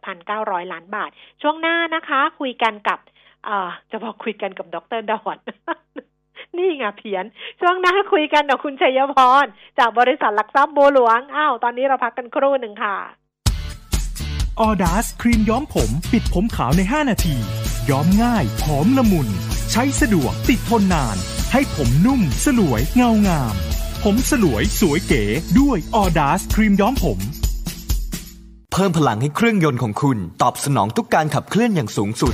27,900 ล้านบาท ช่วงหน้านะคะ คุยกันกับเอ่อจะบอกคุยกันกับดรดอน นี่ไงเพี้ยน ช่วงหน้าคุยกันกับคุณชัยพร จากบริษัทหลักทรัพย์บัวหลวง อ้าว ตอนนี้เราพักกันครู่หนึ่งค่ะออดาสครีมย้อมผม ปิดผมขาวใน 5 นาที ย้อมง่ายหอมละมุน ใช้สะดวกติดทนนาน ให้ผมนุ่ม สลวยเงางาม ผมสลวยสวยเก๋ ด้วยออดาสครีมย้อมผมเพิ่มพลังให้เครื่องยนต์ของคุณ ตอบสนองทุกการขับเคลื่อนอย่างสูงสุด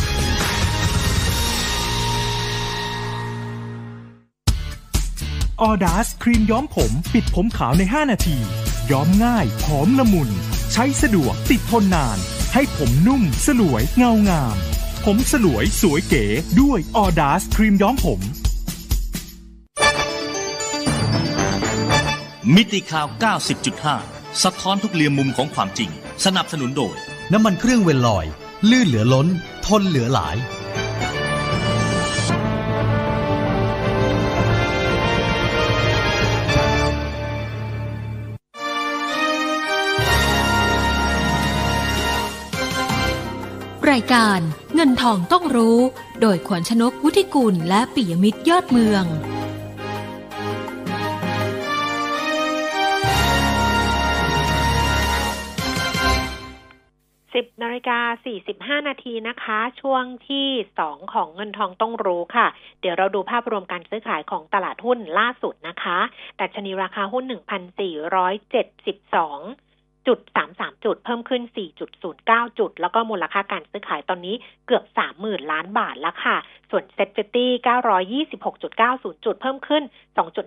ออดาสครีมย้อมผม ปิดผมขาวใน 5 นาที ย้อมง่ายหอมละมุน ใช้สะดวกติดทนนาน ให้ผมนุ่ม สลวยเงางาม ผมสลวยสวยเก๋ด้วยออดาสครีมย้อมผม มิติข่าว 90.5 สะท้อนทุกเรียมมุมของความจริง สนับสนุนโดย น้ำมันเครื่องเวลลอย ลื่นเหลือล้น ทนเหลือหลาย รายการเงินทองต้องรู้ โดยขวัญชนกุธิกุลและปิยมิตรยอดเมือง สิบนาฬิกาสี่สิบห้านาทีนะคะ ช่วงที่สองของเงินทองต้องรู้ค่ะ เดี๋ยวเราดูภาพรวมการซื้อขายของตลาดหุ้นล่าสุดนะคะ ดัชนีราคาหุ้นหนึ่งพันสี่ร้อยเจ็ดสิบสอง จุดสามสามจุดเพิ่มขึ้นสี่จุดศูนย์เก้าจุด แล้วก็มูลค่าการซื้อขายตอนนี้เกือบสามหมื่นล้านบาทแล้วค่ะ ส่วน SET fifty เก้าร้อยยี่สิบหกจุดเพิ่มขึ้นสองจุด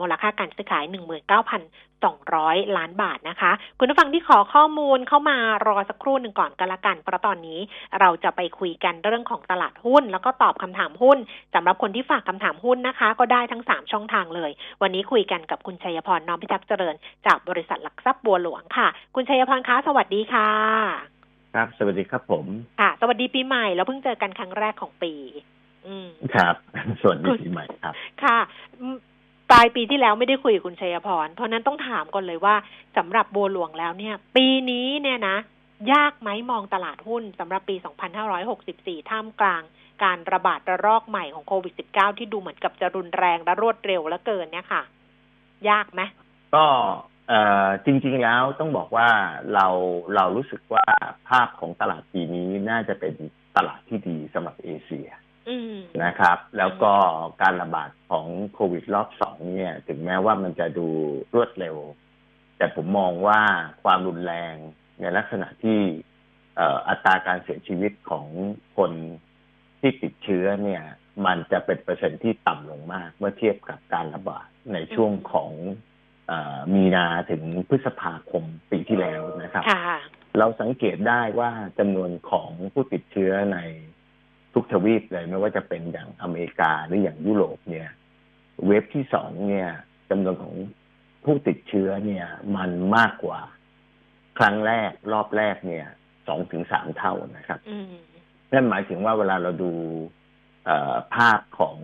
มูลค่าการซื้อขายหนึ่งหมื่นเก้าพันสองร้อยล้านบาทนะคะ คุณผู้ฟังที่ขอข้อมูลเข้ามารอสักครู่หนึ่งก่อนกันละกัน เพราะตอนนี้เราจะไปคุยกันเรื่องของตลาดหุ้น แล้วก็ตอบคำถามหุ้นสำหรับคนที่ฝากคำถามหุ้นนะคะ ก็ได้ทั้งสามช่องทางเลย วันนี้คุยกันกับคุณชัยพรน้อมพิทักษ์เจริญ จากบริษัทหลักทรัพย์บัวหลวงค่ะ คุณชัยพรคะสวัสดีค่ะ ครับ สวัสดีครับผมค่ะสวัสดีปีใหม่แล้วเพิ่งเจอกันครั้งแรกของปี อืมครับสวัสดีปีใหม่ครับ ค่ะอืมปลายปีที่แล้วไม่ได้คุยกับคุณชัยพร เพราะนั้นต้องถามก่อนเลยว่าสำหรับบัวหลวงแล้วเนี่ย ปีนี้เนี่ยนะ ยากไหมมองตลาดหุ้นสำหรับปี 2564 ท่ามกลางการระบาดระลอกใหม่ของโควิด -19 ที่ดูเหมือนกับจะรุนแรงและรวดเร็วและเกินเนี่ยค่ะ ยากไหมก็เอ่อ จริงๆแล้วต้องบอกว่าเราเรารู้สึกว่าภาพของตลาดปีนี้น่าจะเป็นตลาดที่ดีสำหรับเอเชียอืมนะครับ แล้วก็การระบาดของโควิดรอบสองเนี่ย ถึงแม้ว่ามันจะดูรวดเร็ว แต่ผมมองว่าความรุนแรงในลักษณะที่เอ่ออัตราการเสียชีวิตของคนที่ติดเชื้อเนี่ย มันจะเป็นเปอร์เซ็นต์ที่ต่ำลงมาก เมื่อเทียบกับการระบาดในช่วงของเออ มีนาถึงพฤษภาคมปีที่แล้วนะครับค่ะเราสังเกตได้ว่าจำนวนของผู้ติดเชื้อในทุกทวีปเลยไม่ว่าจะเป็นอย่างอเมริกาหรืออย่างยุโรปเนี่ย เว็บที่สองเนี่ยจำนวนของผู้ติดเชื้อเนี่ย มันมากกว่า ครั้งแรกรอบแรกเนี่ยสองถึงสามเท่านะครับอืมนั่นหมายถึงว่าเวลาเราดูเอ่อภาพของ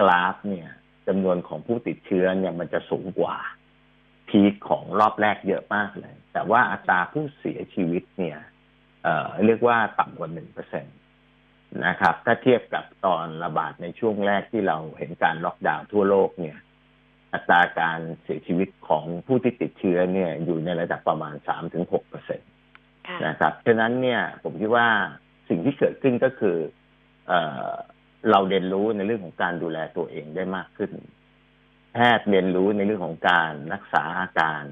กราฟเนี่ยจำนวนของผู้ติดเชื้อเนี่ยมันจะสูงกว่า พีคของรอบแรกเยอะมากเลย แต่ว่าอัตราผู้เสียชีวิตเนี่ยเอ่อเรียกว่าต่ำกว่าหนึ่งเปอร์เซ็นตนะครับ ถ้าเทียบกับตอนระบาดในช่วงแรกที่เราเห็นการล็อกดาวน์ทั่วโลกเนี่ย อัตราการเสียชีวิตของผู้ที่ติดเชื้อเนี่ยอยู่ในระดับประมาณสามถึงหกเปอร์เซ็นตค่ะนะครับฉะนั้นเนี่ยผมคิดว่าสิ่งที่เกิดขึ้นก็คือเออเราเรียนรู้ในเรื่องของการดูแลตัวเองได้มากขึ้น แพทย์เรียนรู้ในเรื่องของการรักษาอาการ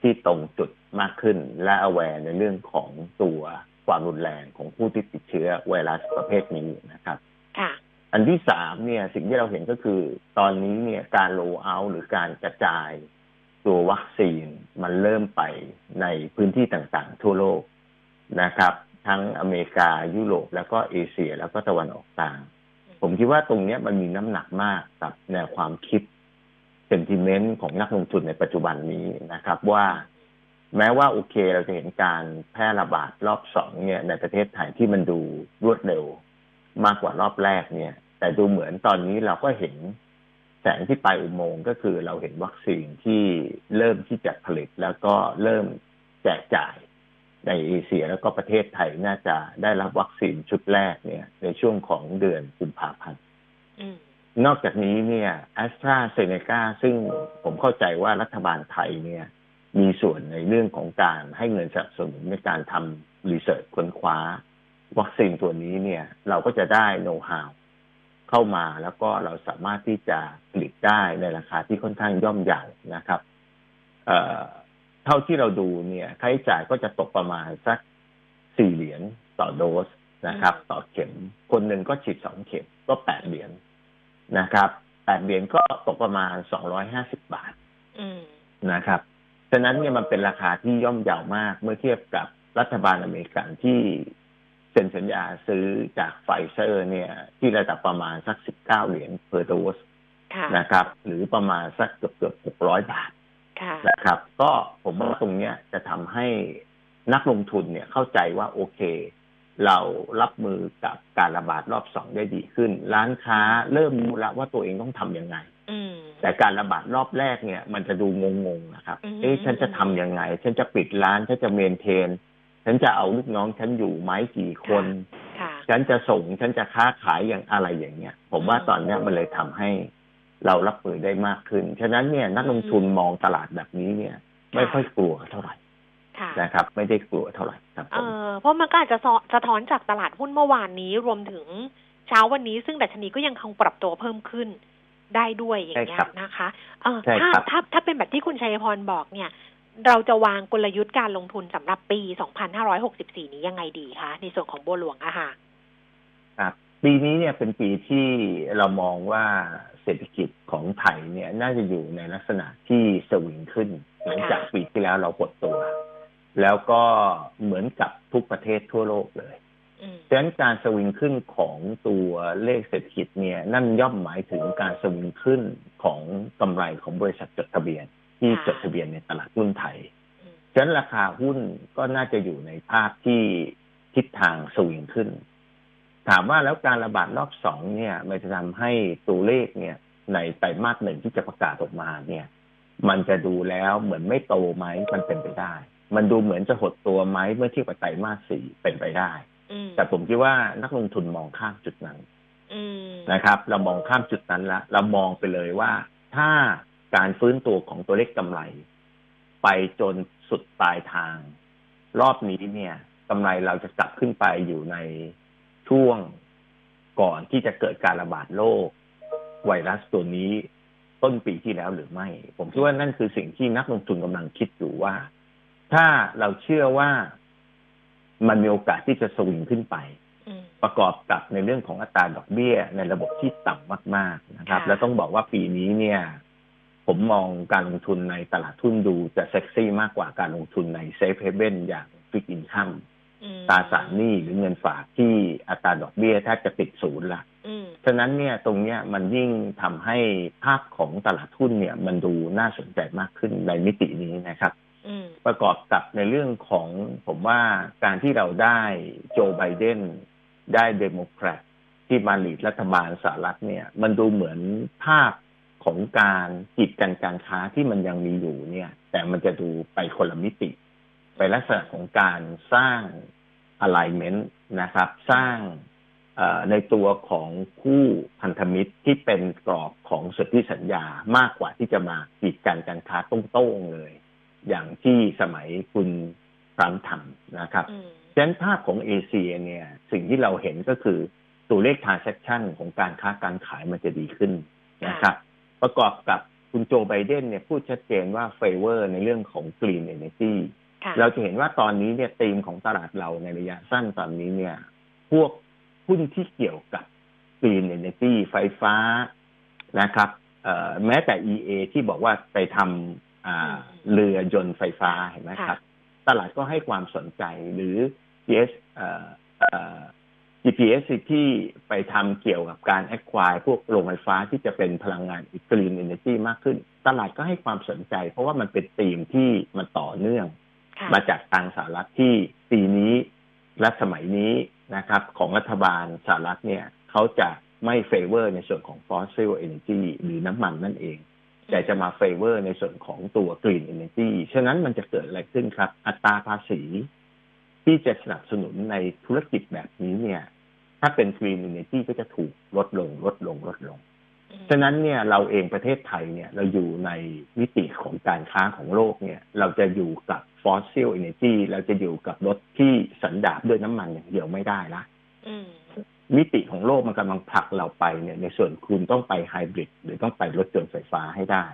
ที่ตรงจุดมากขึ้น และ aware ในเรื่องของตัวความรุนแรงของผู้ที่ติดเชื้อไวรัสประเภทนี้นะครับค่ะอันที่สามเนี่ยสิ่งที่เราเห็นก็คือ ตอนนี้เนี่ยการโลเอาหรือการกระจายตัววัคซีนมันเริ่มไปในพื้นที่ต่างๆ ทั่วโลกนะครับ ทั้งอเมริกายุโรปแล้วก็เอเชียแล้วก็ตะวันออกกลาง ผมคิดว่าตรงเนี้ยมันมีน้ำหนักมากกับแนวความคิดเซนติเมนต์ของนักลงทุนในปัจจุบันนี้นะครับ ว่าแม้ว่าโอเคเราจะเห็นการแพร่ระบาดรอบสองเนี่ย ในประเทศไทยที่มันดูรวดเร็วมากกว่ารอบแรกเนี่ย แต่ดูเหมือนตอนนี้เราก็เห็นแสงที่ปลายอุโมงค์ก็คือเราเห็นวัคซีนที่เริ่มที่จะผลิตแล้วก็เริ่มแจกจ่ายในเอเชียแล้วก็ประเทศไทยน่าจะได้รับวัคซีนชุดแรกเนี่ย ในช่วงของเดือนกุมภาพันธ์ นอกจากนี้เนี่ยแอสตราเซเนกาซึ่งผมเข้าใจว่ารัฐบาลไทยเนี่ย มีส่วนในเรื่องของการให้เงินสนับสนุนในการทำ research ค้นคว้า วัคซีนตัวนี้เนี่ย เราก็จะได้โน้ตฮาวเข้ามาแล้วก็เราสามารถที่จะผลิตได้ในราคาที่ค่อนข้างย่อมเยานะครับ เอ่อเท่าที่เราดูเนี่ยค่าใช้จ่ายก็จะตกประมาณสักสี่เหรียญต่อโดสนะครับ ต่อเข็ม คนหนึ่งก็ฉีดสองเข็มก็แปดเหรียญ นะครับแปดเหรียญก็ตกประมาณสองร้อยห้าสิบบาทอืมนะครับฉะนั้นเนี่ยมันเป็นราคาที่ย่อมเยาวมากเมื่อเทียบกับรัฐบาลอเมริกันที่เซ็นสัญญาซื้อจากไฟเซอร์ เนี่ย ที่ระดับประมาณสักสิบเก้าเหรียญ per dose ค่ะนะครับ หรือประมาณสักเกือบเกือบหกร้อยบาทค่ะนะครับ ก็ผมว่าตรงเนี้ยจะทำให้นักลงทุนเนี่ยเข้าใจว่าโอเค เรารับมือกับการระบาดรอบสองได้ดีขึ้น ร้านค้าเริ่มรู้แล้วว่าตัวเองต้องทำยังไงอืมแต่การระบาดรอบแรกเนี่ย มันจะดูงงๆนะครับอืมเอ๊ะฉันจะทำยังไง ฉันจะปิดร้านฉันจะเมนเทน ฉันจะเอาลูกน้องฉันอยู่ไหมกี่คนค่ะฉันจะส่งฉันจะค้าขายอย่างอะไรอย่างเงี้ย ผมว่าตอนเนี้ยมันเลยทำให้เรารับมือได้มากขึ้น ฉะนั้นเนี่ยนักลงทุนมองตลาดแบบนี้เนี่ย ไม่ค่อยกลัวเท่าไหร่ค่ะ นะครับ ไม่ได้กลัวเท่าไหร่ครับผเอมอเพราะมันก็อาจจะสะสะท้อนจากตลาดหุ้นเมื่อวานนี้รวมถึงเช้าวันนี้ซึ่งดัชนีก็ยังคงปรับตัวเพิ่มขึ้นได้ด้วยอย่างเงี้ยนะคะเออใช่ถ้าครับถ้าถ้าเป็นแบบที่คุณชัยพรบอกเนี่ย เราจะวางกลยุทธ์การลงทุนสำหรับปี 2564 นี้ยังไงดีคะในส่วนของบัวหลวงอะค่ะครับปีนี้เนี่ยเป็นปีที่เรามองว่าเศรษฐกิจของไทยเนี่ยน่าจะอยู่ในลักษณะที่สวิงขึ้น หลังจากปีที่แล้วเราหดตัว แล้วก็เหมือนกับทุกประเทศทั่วโลกเลยอืมฉะนั้นการสวิงขึ้นของตัวเลขเศรษฐกิจเนี่ย นั่นย่อมหมายถึงการสวิงขึ้นของกำไรของบริษัทจดทะเบียน ที่จดทะเบียนในตลาดหุ้นไทยอืมฉะนั้นราคาหุ้นก็น่าจะอยู่ในภาพที่ทิศทางสวิงขึ้น ถามว่าแล้วการระบาดรอบสองเนี่ย มันจะทำให้ตัวเลขเนี่ย ในไตรมาสหนึ่งที่จะประกาศออกมาเนี่ย มันจะดูแล้วเหมือนไม่โตไหมมันเป็นไปได้ มันดูเหมือนจะหดตัวไหมเมื่อเทียบกับไตรมาสสี่เป็นไปได้อืมแต่ผมคิดว่านักลงทุนมองข้ามจุดนั้นอืมนะครับ เรามองข้ามจุดนั้นละเรามองไปเลยว่าถ้าการฟื้นตัวของตัวเลขกำไร ไปจนสุดปลายทาง รอบนี้เนี่ยกำไรเราจะกลับขึ้นไปอยู่ในช่วงก่อนที่จะเกิดการระบาดโรคไวรัสตัวนี้ต้นปีที่แล้วหรือไม่ ผมคิดว่านั่นคือสิ่งที่นักลงทุนกำลังคิดอยู่ว่า ถ้าเราเชื่อว่ามันมีโอกาสที่จะสวิงขึ้นไปอืมประกอบกับในเรื่องของอัตราดอกเบี้ย ในระบบที่ต่ำมาก ๆนะครับค่ะแล้วต้องบอกว่าปีนี้เนี่ย ผมมองการลงทุนในตลาดทุนดูจะเซ็กซี่มากกว่าการลงทุนในเซฟเฮเ e นอย่างฟิกอินคัมอืมตราสารหนี้หรือเงินฝากที่อัตราดอกเบี้ยแทบจะติดศูนย์ละอืมฉะนั้นเนี่ยตรงเนี้ยมันยิ่งทำให้ภาพของตลาดทุนเนี่ย มันดูน่าสนใจมากขึ้นในมิตินี้นะครับอืม ประกอบกับในเรื่องของผมว่าการที่เราได้โจไบเดนได้เดโมแครตที่มาลีดรัฐบาลสหรัฐเนี่ย มันดูเหมือนภาพของการกีดกันการค้าที่มันยังมีอยู่เนี่ย แต่มันจะดูไปคนละมิติ ไปลักษณะของการสร้าง alignment นะครับ สร้างในตัวของคู่พันธมิตรที่เป็นกรอบของสนธิสัญญามากกว่าที่จะมากีดกันการค้าโต้งๆเลย อย่างที่สมัยคุณทรัมป์ทำนะครับอืมฉะนั้นภาพของเอเชียเนี่ยสิ่งที่เราเห็นก็คือตัวเลข transaction ของการค้าการขายมันจะดีขึ้นนะครับ ประกอบกับคุณโจไบเดนเนี่ยพูดชัดเจนว่าเฟเวอร์ในเรื่องของ green energy ค่ะเราจะเห็นว่าตอนนี้เนี่ยธีมของตลาดเราในระยะสั้นตอนนี้เนี่ย พวกหุ้นที่เกี่ยวกับ green energy ไฟฟ้านะครับเอ่อแม้แต่ EA ที่บอกว่าไปทำอ่า เรือยนต์ไฟฟ้าเห็นไหมครับ ตลาดก็ให้ความสนใจหรือ GS เอ่อเอ่อ GPS ที่ไปทำเกี่ยวกับการ acquire พวกโรงไฟฟ้าที่จะเป็นพลังงาน green energy มากขึ้น ตลาดก็ให้ความสนใจ เพราะว่ามันเป็นธีมที่มันต่อเนื่องค่ะมาจากทางสหรัฐที่ปีนี้และสมัยนี้นะครับ ของรัฐบาลสหรัฐเนี่ยเขาจะไม่เฟเวอร์ในส่วนของ fossil energy หรือน้ำมันนั่นเอง แต่จะมาเฟเวอร์ในส่วนของตัว green energy ฉะนั้นมันจะเกิดอะไรขึ้นครับ อัตราภาษี ที่จะสนับสนุนในธุรกิจแบบนี้เนี่ย ถ้าเป็น green energy ก็จะถูกลดลง ลดลง ลดลงอืมฉะนั้นเนี่ยเราเองประเทศไทยเนี่ย เราอยู่ในมิติของการค้าของโลกเนี่ย เราจะอยู่กับ fossil energy เราจะอยู่กับรถที่สันดาปด้วยน้ำมันอย่างเดียวไม่ได้ละอื มมิติของโลกมันกำลังผลักเราไปเนี่ย ในส่วนคุณต้องไปไฮบริดหรือต้องไปรถยนต์ไฟฟ้าให้ได้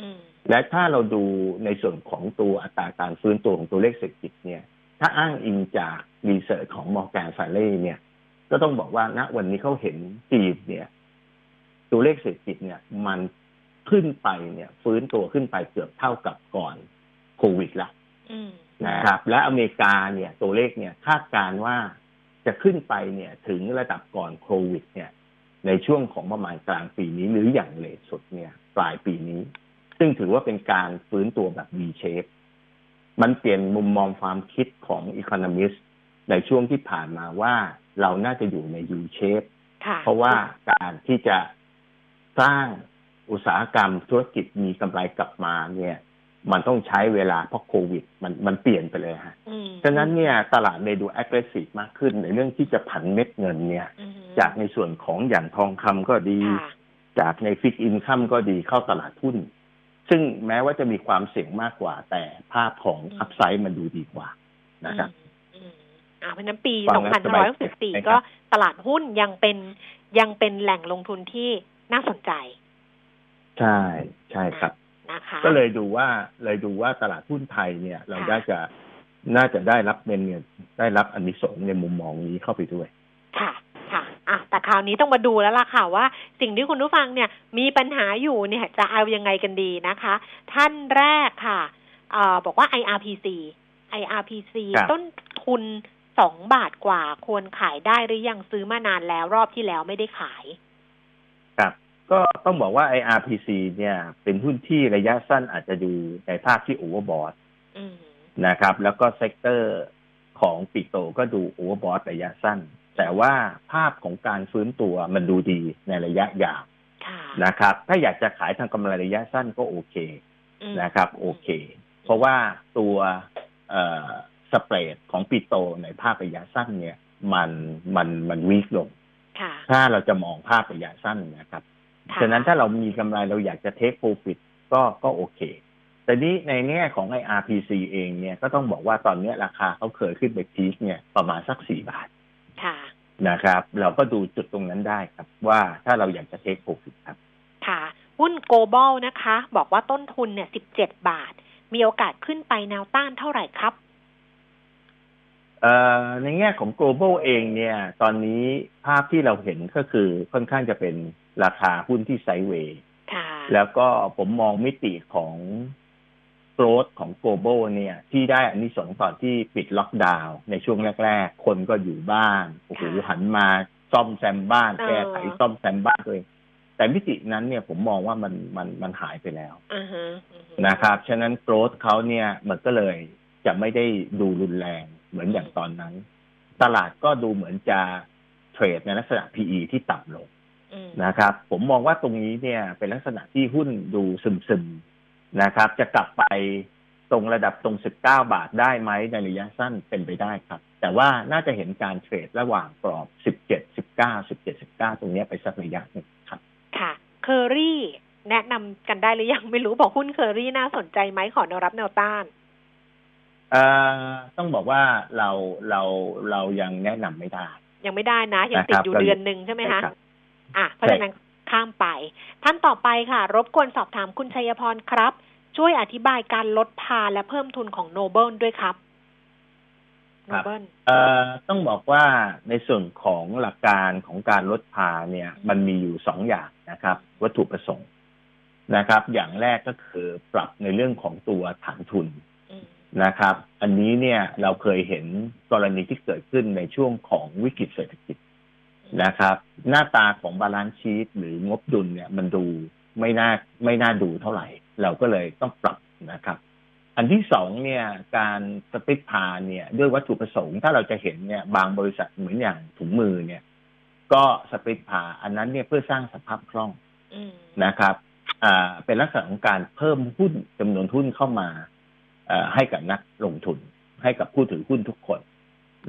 อืมและถ้าเราดูในส่วนของตัวอัตราการฟื้นตัวของตัวเลขเศรษฐกิจเนี่ย ถ้าอ้างอิงจากรีเสิร์ชของมอร์แกนซาเล่เนี่ย ก็ต้องบอกว่าณวันนี้เขาเห็นจีนเนี่ย ตัวเลขเศรษฐกิจเนี่ย มันขึ้นไปเนี่ย ฟื้นตัวขึ้นไปเกือบเท่ากับก่อนโควิดละอืมนะครับ และอเมริกาเนี่ย ตัวเลขเนี่ยคาดการณ์ว่า จะขึ้นไปเนี่ยถึงระดับก่อนโควิด เนี่ย ในช่วงของประมาณกลางปีนี้หรืออย่างเลทสุดเนี่ย ปลายปีนี้ ซึ่งถือว่าเป็นการฟื้นตัวแบบ V shape มันเปลี่ยนมุมมองความคิดของ economist ในช่วงที่ผ่านมาว่าเราน่าจะอยู่ใน U shape ค่ะเพราะว่าการที่จะสร้างอุตสาหกรรมธุรกิจมีกำไรกลับมาเนี่ย มันต้องใช้เวลาเพราะโควิด มันมันเปลี่ยนไปเลยฮะอืมฉะนั้นเนี่ยตลาดเลยดู aggressive มากขึ้นในเรื่องที่จะผันเม็ดเงินเนี่ยอืมจากในส่วนของอย่างทองคำก็ดีค่ะจากใน fixed income ก็ดีเข้าตลาดหุ้น ซึ่งแม้ว่าจะมีความเสี่ยงมากกว่า แต่ภาพของอืม upside มันดูดีกว่านะครับอืมอ่าเพราะฉะนั้นปีฟังแล้วสบายใจไหม2564ครับก็ตลาดหุ้นยังเป็นยังเป็นแหล่งลงทุนที่น่าสนใจ ใช่ใช่ครับ นะคะ ก็เลยดูว่าเลยดูว่าตลาดหุ้นไทยเนี่ย เราค่ะได้จะน่าจะได้รับเงินเงินได้รับอันนิสงส์ในมุมมองนี้เข้าไปด้วย ค่ะค่ะอะแต่คราวนี้ต้องมาดูแล้วล่ะค่ะว่า สิ่งที่คุณผู้ฟังเนี่ยมีปัญหาอยู่เนี่ยจะเอายังไงกันดีนะคะ ท่านแรกค่ะเอ่อบอกว่า IRPC IRPC ครับต้นทุนสองบาทกว่าควรขายได้หรือยังซื้อมานานแล้วรอบที่แล้วไม่ได้ขาย ครับ ก็ต้องบอกว่า IRPC เนี่ย เป็นหุ้นที่ระยะสั้นอาจจะดูในภาพที่ overbought อืมนะครับ แล้วก็ sector ของ petro ก็ดู overbought ระยะสั้น แต่ว่าภาพของการฟื้นตัวมันดูดีในระยะยาวค่ะนะครับ ถ้าอยากจะขายทางกำไรระยะสั้นก็โอเคอืมนะครับ โอเค เพราะว่าตัวเอ่อ spread ของ petro ในภาพระยะสั้นเนี่ย มันมันมัน weak ลงค่ะถ้าเราจะมองภาพระยะสั้นนะครับค่ะ ฉะนั้นถ้าเรามีกำไรเราอยากจะเทคโปรฟิตก็ก็โอเค แต่นี้ในแง่ของไอ RPC เองเนี่ยก็ต้องบอกว่าตอนนี้ราคาเขาเคยขึ้นไปพีคเนี่ยประมาณสักสี่บาทค่ะนะครับ เราก็ดูจุดตรงนั้นได้ครับ ว่าถ้าเราอยากจะเทคโปรฟิตครับ ค่ะ หุ้น global นะคะ บอกว่าต้นทุนเนี่ยสิบเจ็ดบาท มีโอกาสขึ้นไปแนวต้านเท่าไหร่ครับเอ่อ ในแง่ของ global เองเนี่ย ตอนนี้ภาพที่เราเห็นก็คือค่อนข้างจะเป็นราคาหุ้นที่ไซด์เวย์ค่ะแล้วก็ผมมองมิติของ growth ของ global เนี่ย ที่ได้อันนี้สงส์ตอนที่ปิดล็อกดาวน์ในช่วงแรก ๆ คนก็อยู่บ้านโอ้โหค่ะหันมาซ่อมแซมบ้านเออแก้ไขซ่อมแซมบ้านตัวเองแต่มิตินั้นเนี่ยผมมองว่ามันมันมันหายไปแล้วอือฮึอือฮึนะครับ ฉะนั้น growth เขาเนี่ยมันก็เลยจะไม่ได้ดูรุนแรง เหมือนอย่างตอนนั้น ตลาดก็ดูเหมือนจะเทรดในลักษณะ PE ที่ต่ำลงอืมนะครับ ผมมองว่าตรงนี้เนี่ย เป็นลักษณะที่หุ้นดูซึมๆนะครับ จะกลับไปตรงระดับตรง 19 บาทได้ไหมในระยะสั้นเป็นไปได้ครับ แต่ว่าน่าจะเห็นการเทรดระหว่างกรอบ 17 19 17 19 ตรงเนี้ยไปสักระยะหนึ่งครับ ค่ะเคอรี่แนะนำกันได้หรือยังไม่รู้บอกหุ้นเคอรี่น่าสนใจไหมขอแนวรับแนวต้านเอ่อ ต้องบอกว่าเราเราเรายังแนะนำไม่ได้ ยังไม่ได้นะ ยังติดอยู่นะครับเดือนหนึ่งใช่ไหมคะใช่ครับอะเพราะฉะนั้นข้ามไป ท่านต่อไปค่ะ รบกวนสอบถามคุณชัยพรครับ ช่วยอธิบายการลดพาร์และเพิ่มทุนของโนเบิลด้วยครับโนเบิลเอ่อต้องบอกว่าในส่วนของหลักการของการลดพาร์เนี่ย มันมีอยู่สองอย่างนะครับ วัตถุประสงค์นะครับ อย่างแรกก็คือปรับในเรื่องของตัวฐานทุนอืม นะครับ อันนี้เนี่ยเราเคยเห็นกรณีที่เกิดขึ้นในช่วงของวิกฤตเศรษฐกิจนะครับ หน้าตาของ balance sheet หรืองบดุลเนี่ยมันดูไม่น่าไม่น่าดูเท่าไหร่ เราก็เลยต้องปรับนะครับ อันที่สองเนี่ยการ split พาร์เนี่ยด้วยวัตถุประสงค์ถ้าเราจะเห็นเนี่ยบางบริษัทเหมือนอย่างถุงมือเนี่ย ก็ split พาร์อันนั้นเนี่ยเพื่อสร้างสภาพคล่องอืมนะครับ อ่าเป็นลักษณะของการเพิ่มหุ้นจำนวนหุ้นเข้ามาเอ่อ ให้กับนักลงทุน ให้กับผู้ถือหุ้นทุกคน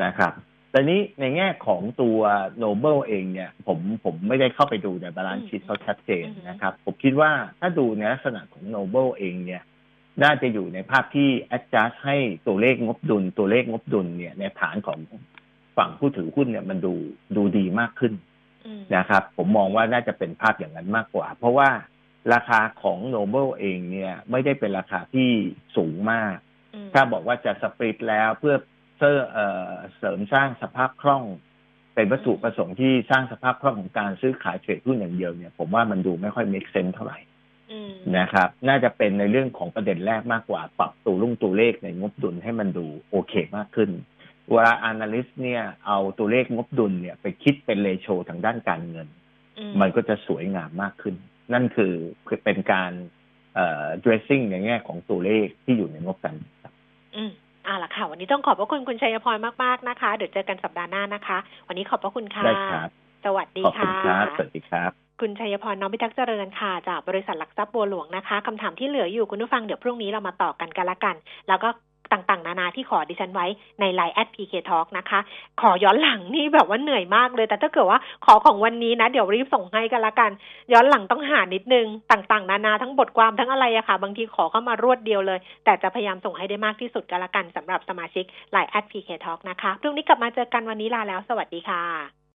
นะครับแต่นี้ในแง่ของตัวโนเบิลเองเนี่ย ผมผมไม่ได้เข้าไปดูใน balance sheet เขาชัดเจนนะครับ ผมคิดว่าถ้าดูในลักษณะของโนเบิลเองเนี่ย น่าจะอยู่ในภาพที่ adjust ให้ตัวเลขงบดุล ตัวเลขงบดุลเนี่ย ในฐานของฝั่งผู้ถือหุ้นเนี่ยมันดูดูดีมากขึ้นอืมนะครับ ผมมองว่าน่าจะเป็นภาพอย่างนั้นมากกว่า เพราะว่า ราคาของโนเบิลเองเนี่ย ไม่ได้เป็นราคาที่สูงมากอืมถ้าบอกว่าจะสปริตแล้วเพื่อเสริมเอ่อเสริมสร้างสภาพคล่อง เป็นวัตถุประสงค์ที่สร้างสภาพคล่องของการซื้อขายเทรดหุ้นอย่างเดียวเนี่ย ผมว่ามันดูไม่ค่อย make sense เท่าไหร่อืมนะครับ น่าจะเป็นในเรื่องของประเด็นแรกมากกว่า ปรับตัวลุ่งตัวเลขในงบดุลให้มันดูโอเคมากขึ้นเวลา analyst เนี่ยเอาตัวเลขงบดุลเนี่ยไปคิดเป็นเลโชทางด้านการเงินอืมันก็จะสวยงามมากขึ้นนั่นคือคือเป็นการเอ่อ dressing ในแง่ของตัวเลขที่อยู่ในงบการเงินครับอืมอ่าล่ะค่ะ วันนี้ต้องขอบพระคุณคุณชัยพรมาก ๆ นะคะ เดี๋ยวเจอกันสัปดาห์หน้านะคะ วันนี้ขอบพระคุณค่ะได้ครับสวัสดีขอบคุณค่ะครับสวัสดีครับ คุณชัยพรน้องพิทักษ์เจริญค่ะ จากบริษัทหลักทรัพย์บัวหลวงนะคะคำถามที่เหลืออยู่คุณผู้ฟังเดี๋ยวพรุ่งนี้เรามาต่อกันกันละกัน แล้วก็ ต่างๆ นานาที่ขอดิฉันไว้ในไลน์แอด PK Talk นะคะ ขอย้อนหลังนี่แบบว่าเหนื่อยมากเลย แต่ถ้าเกิดว่าขอของวันนี้นะ เดี๋ยวรีบส่งให้กันละกัน ย้อนหลังต้องหานิดนึง ต่างๆ นานาทั้งบทความทั้งอะไรอะค่ะ บางทีขอเข้ามารวดเดียวเลย แต่จะพยายามส่งให้ได้มากที่สุดกันละกันสำหรับสมาชิกไลน์แอด PK Talk นะคะพรุ่งนี้กลับมาเจอกันวันนี้ลาแล้ว สวัสดีค่ะ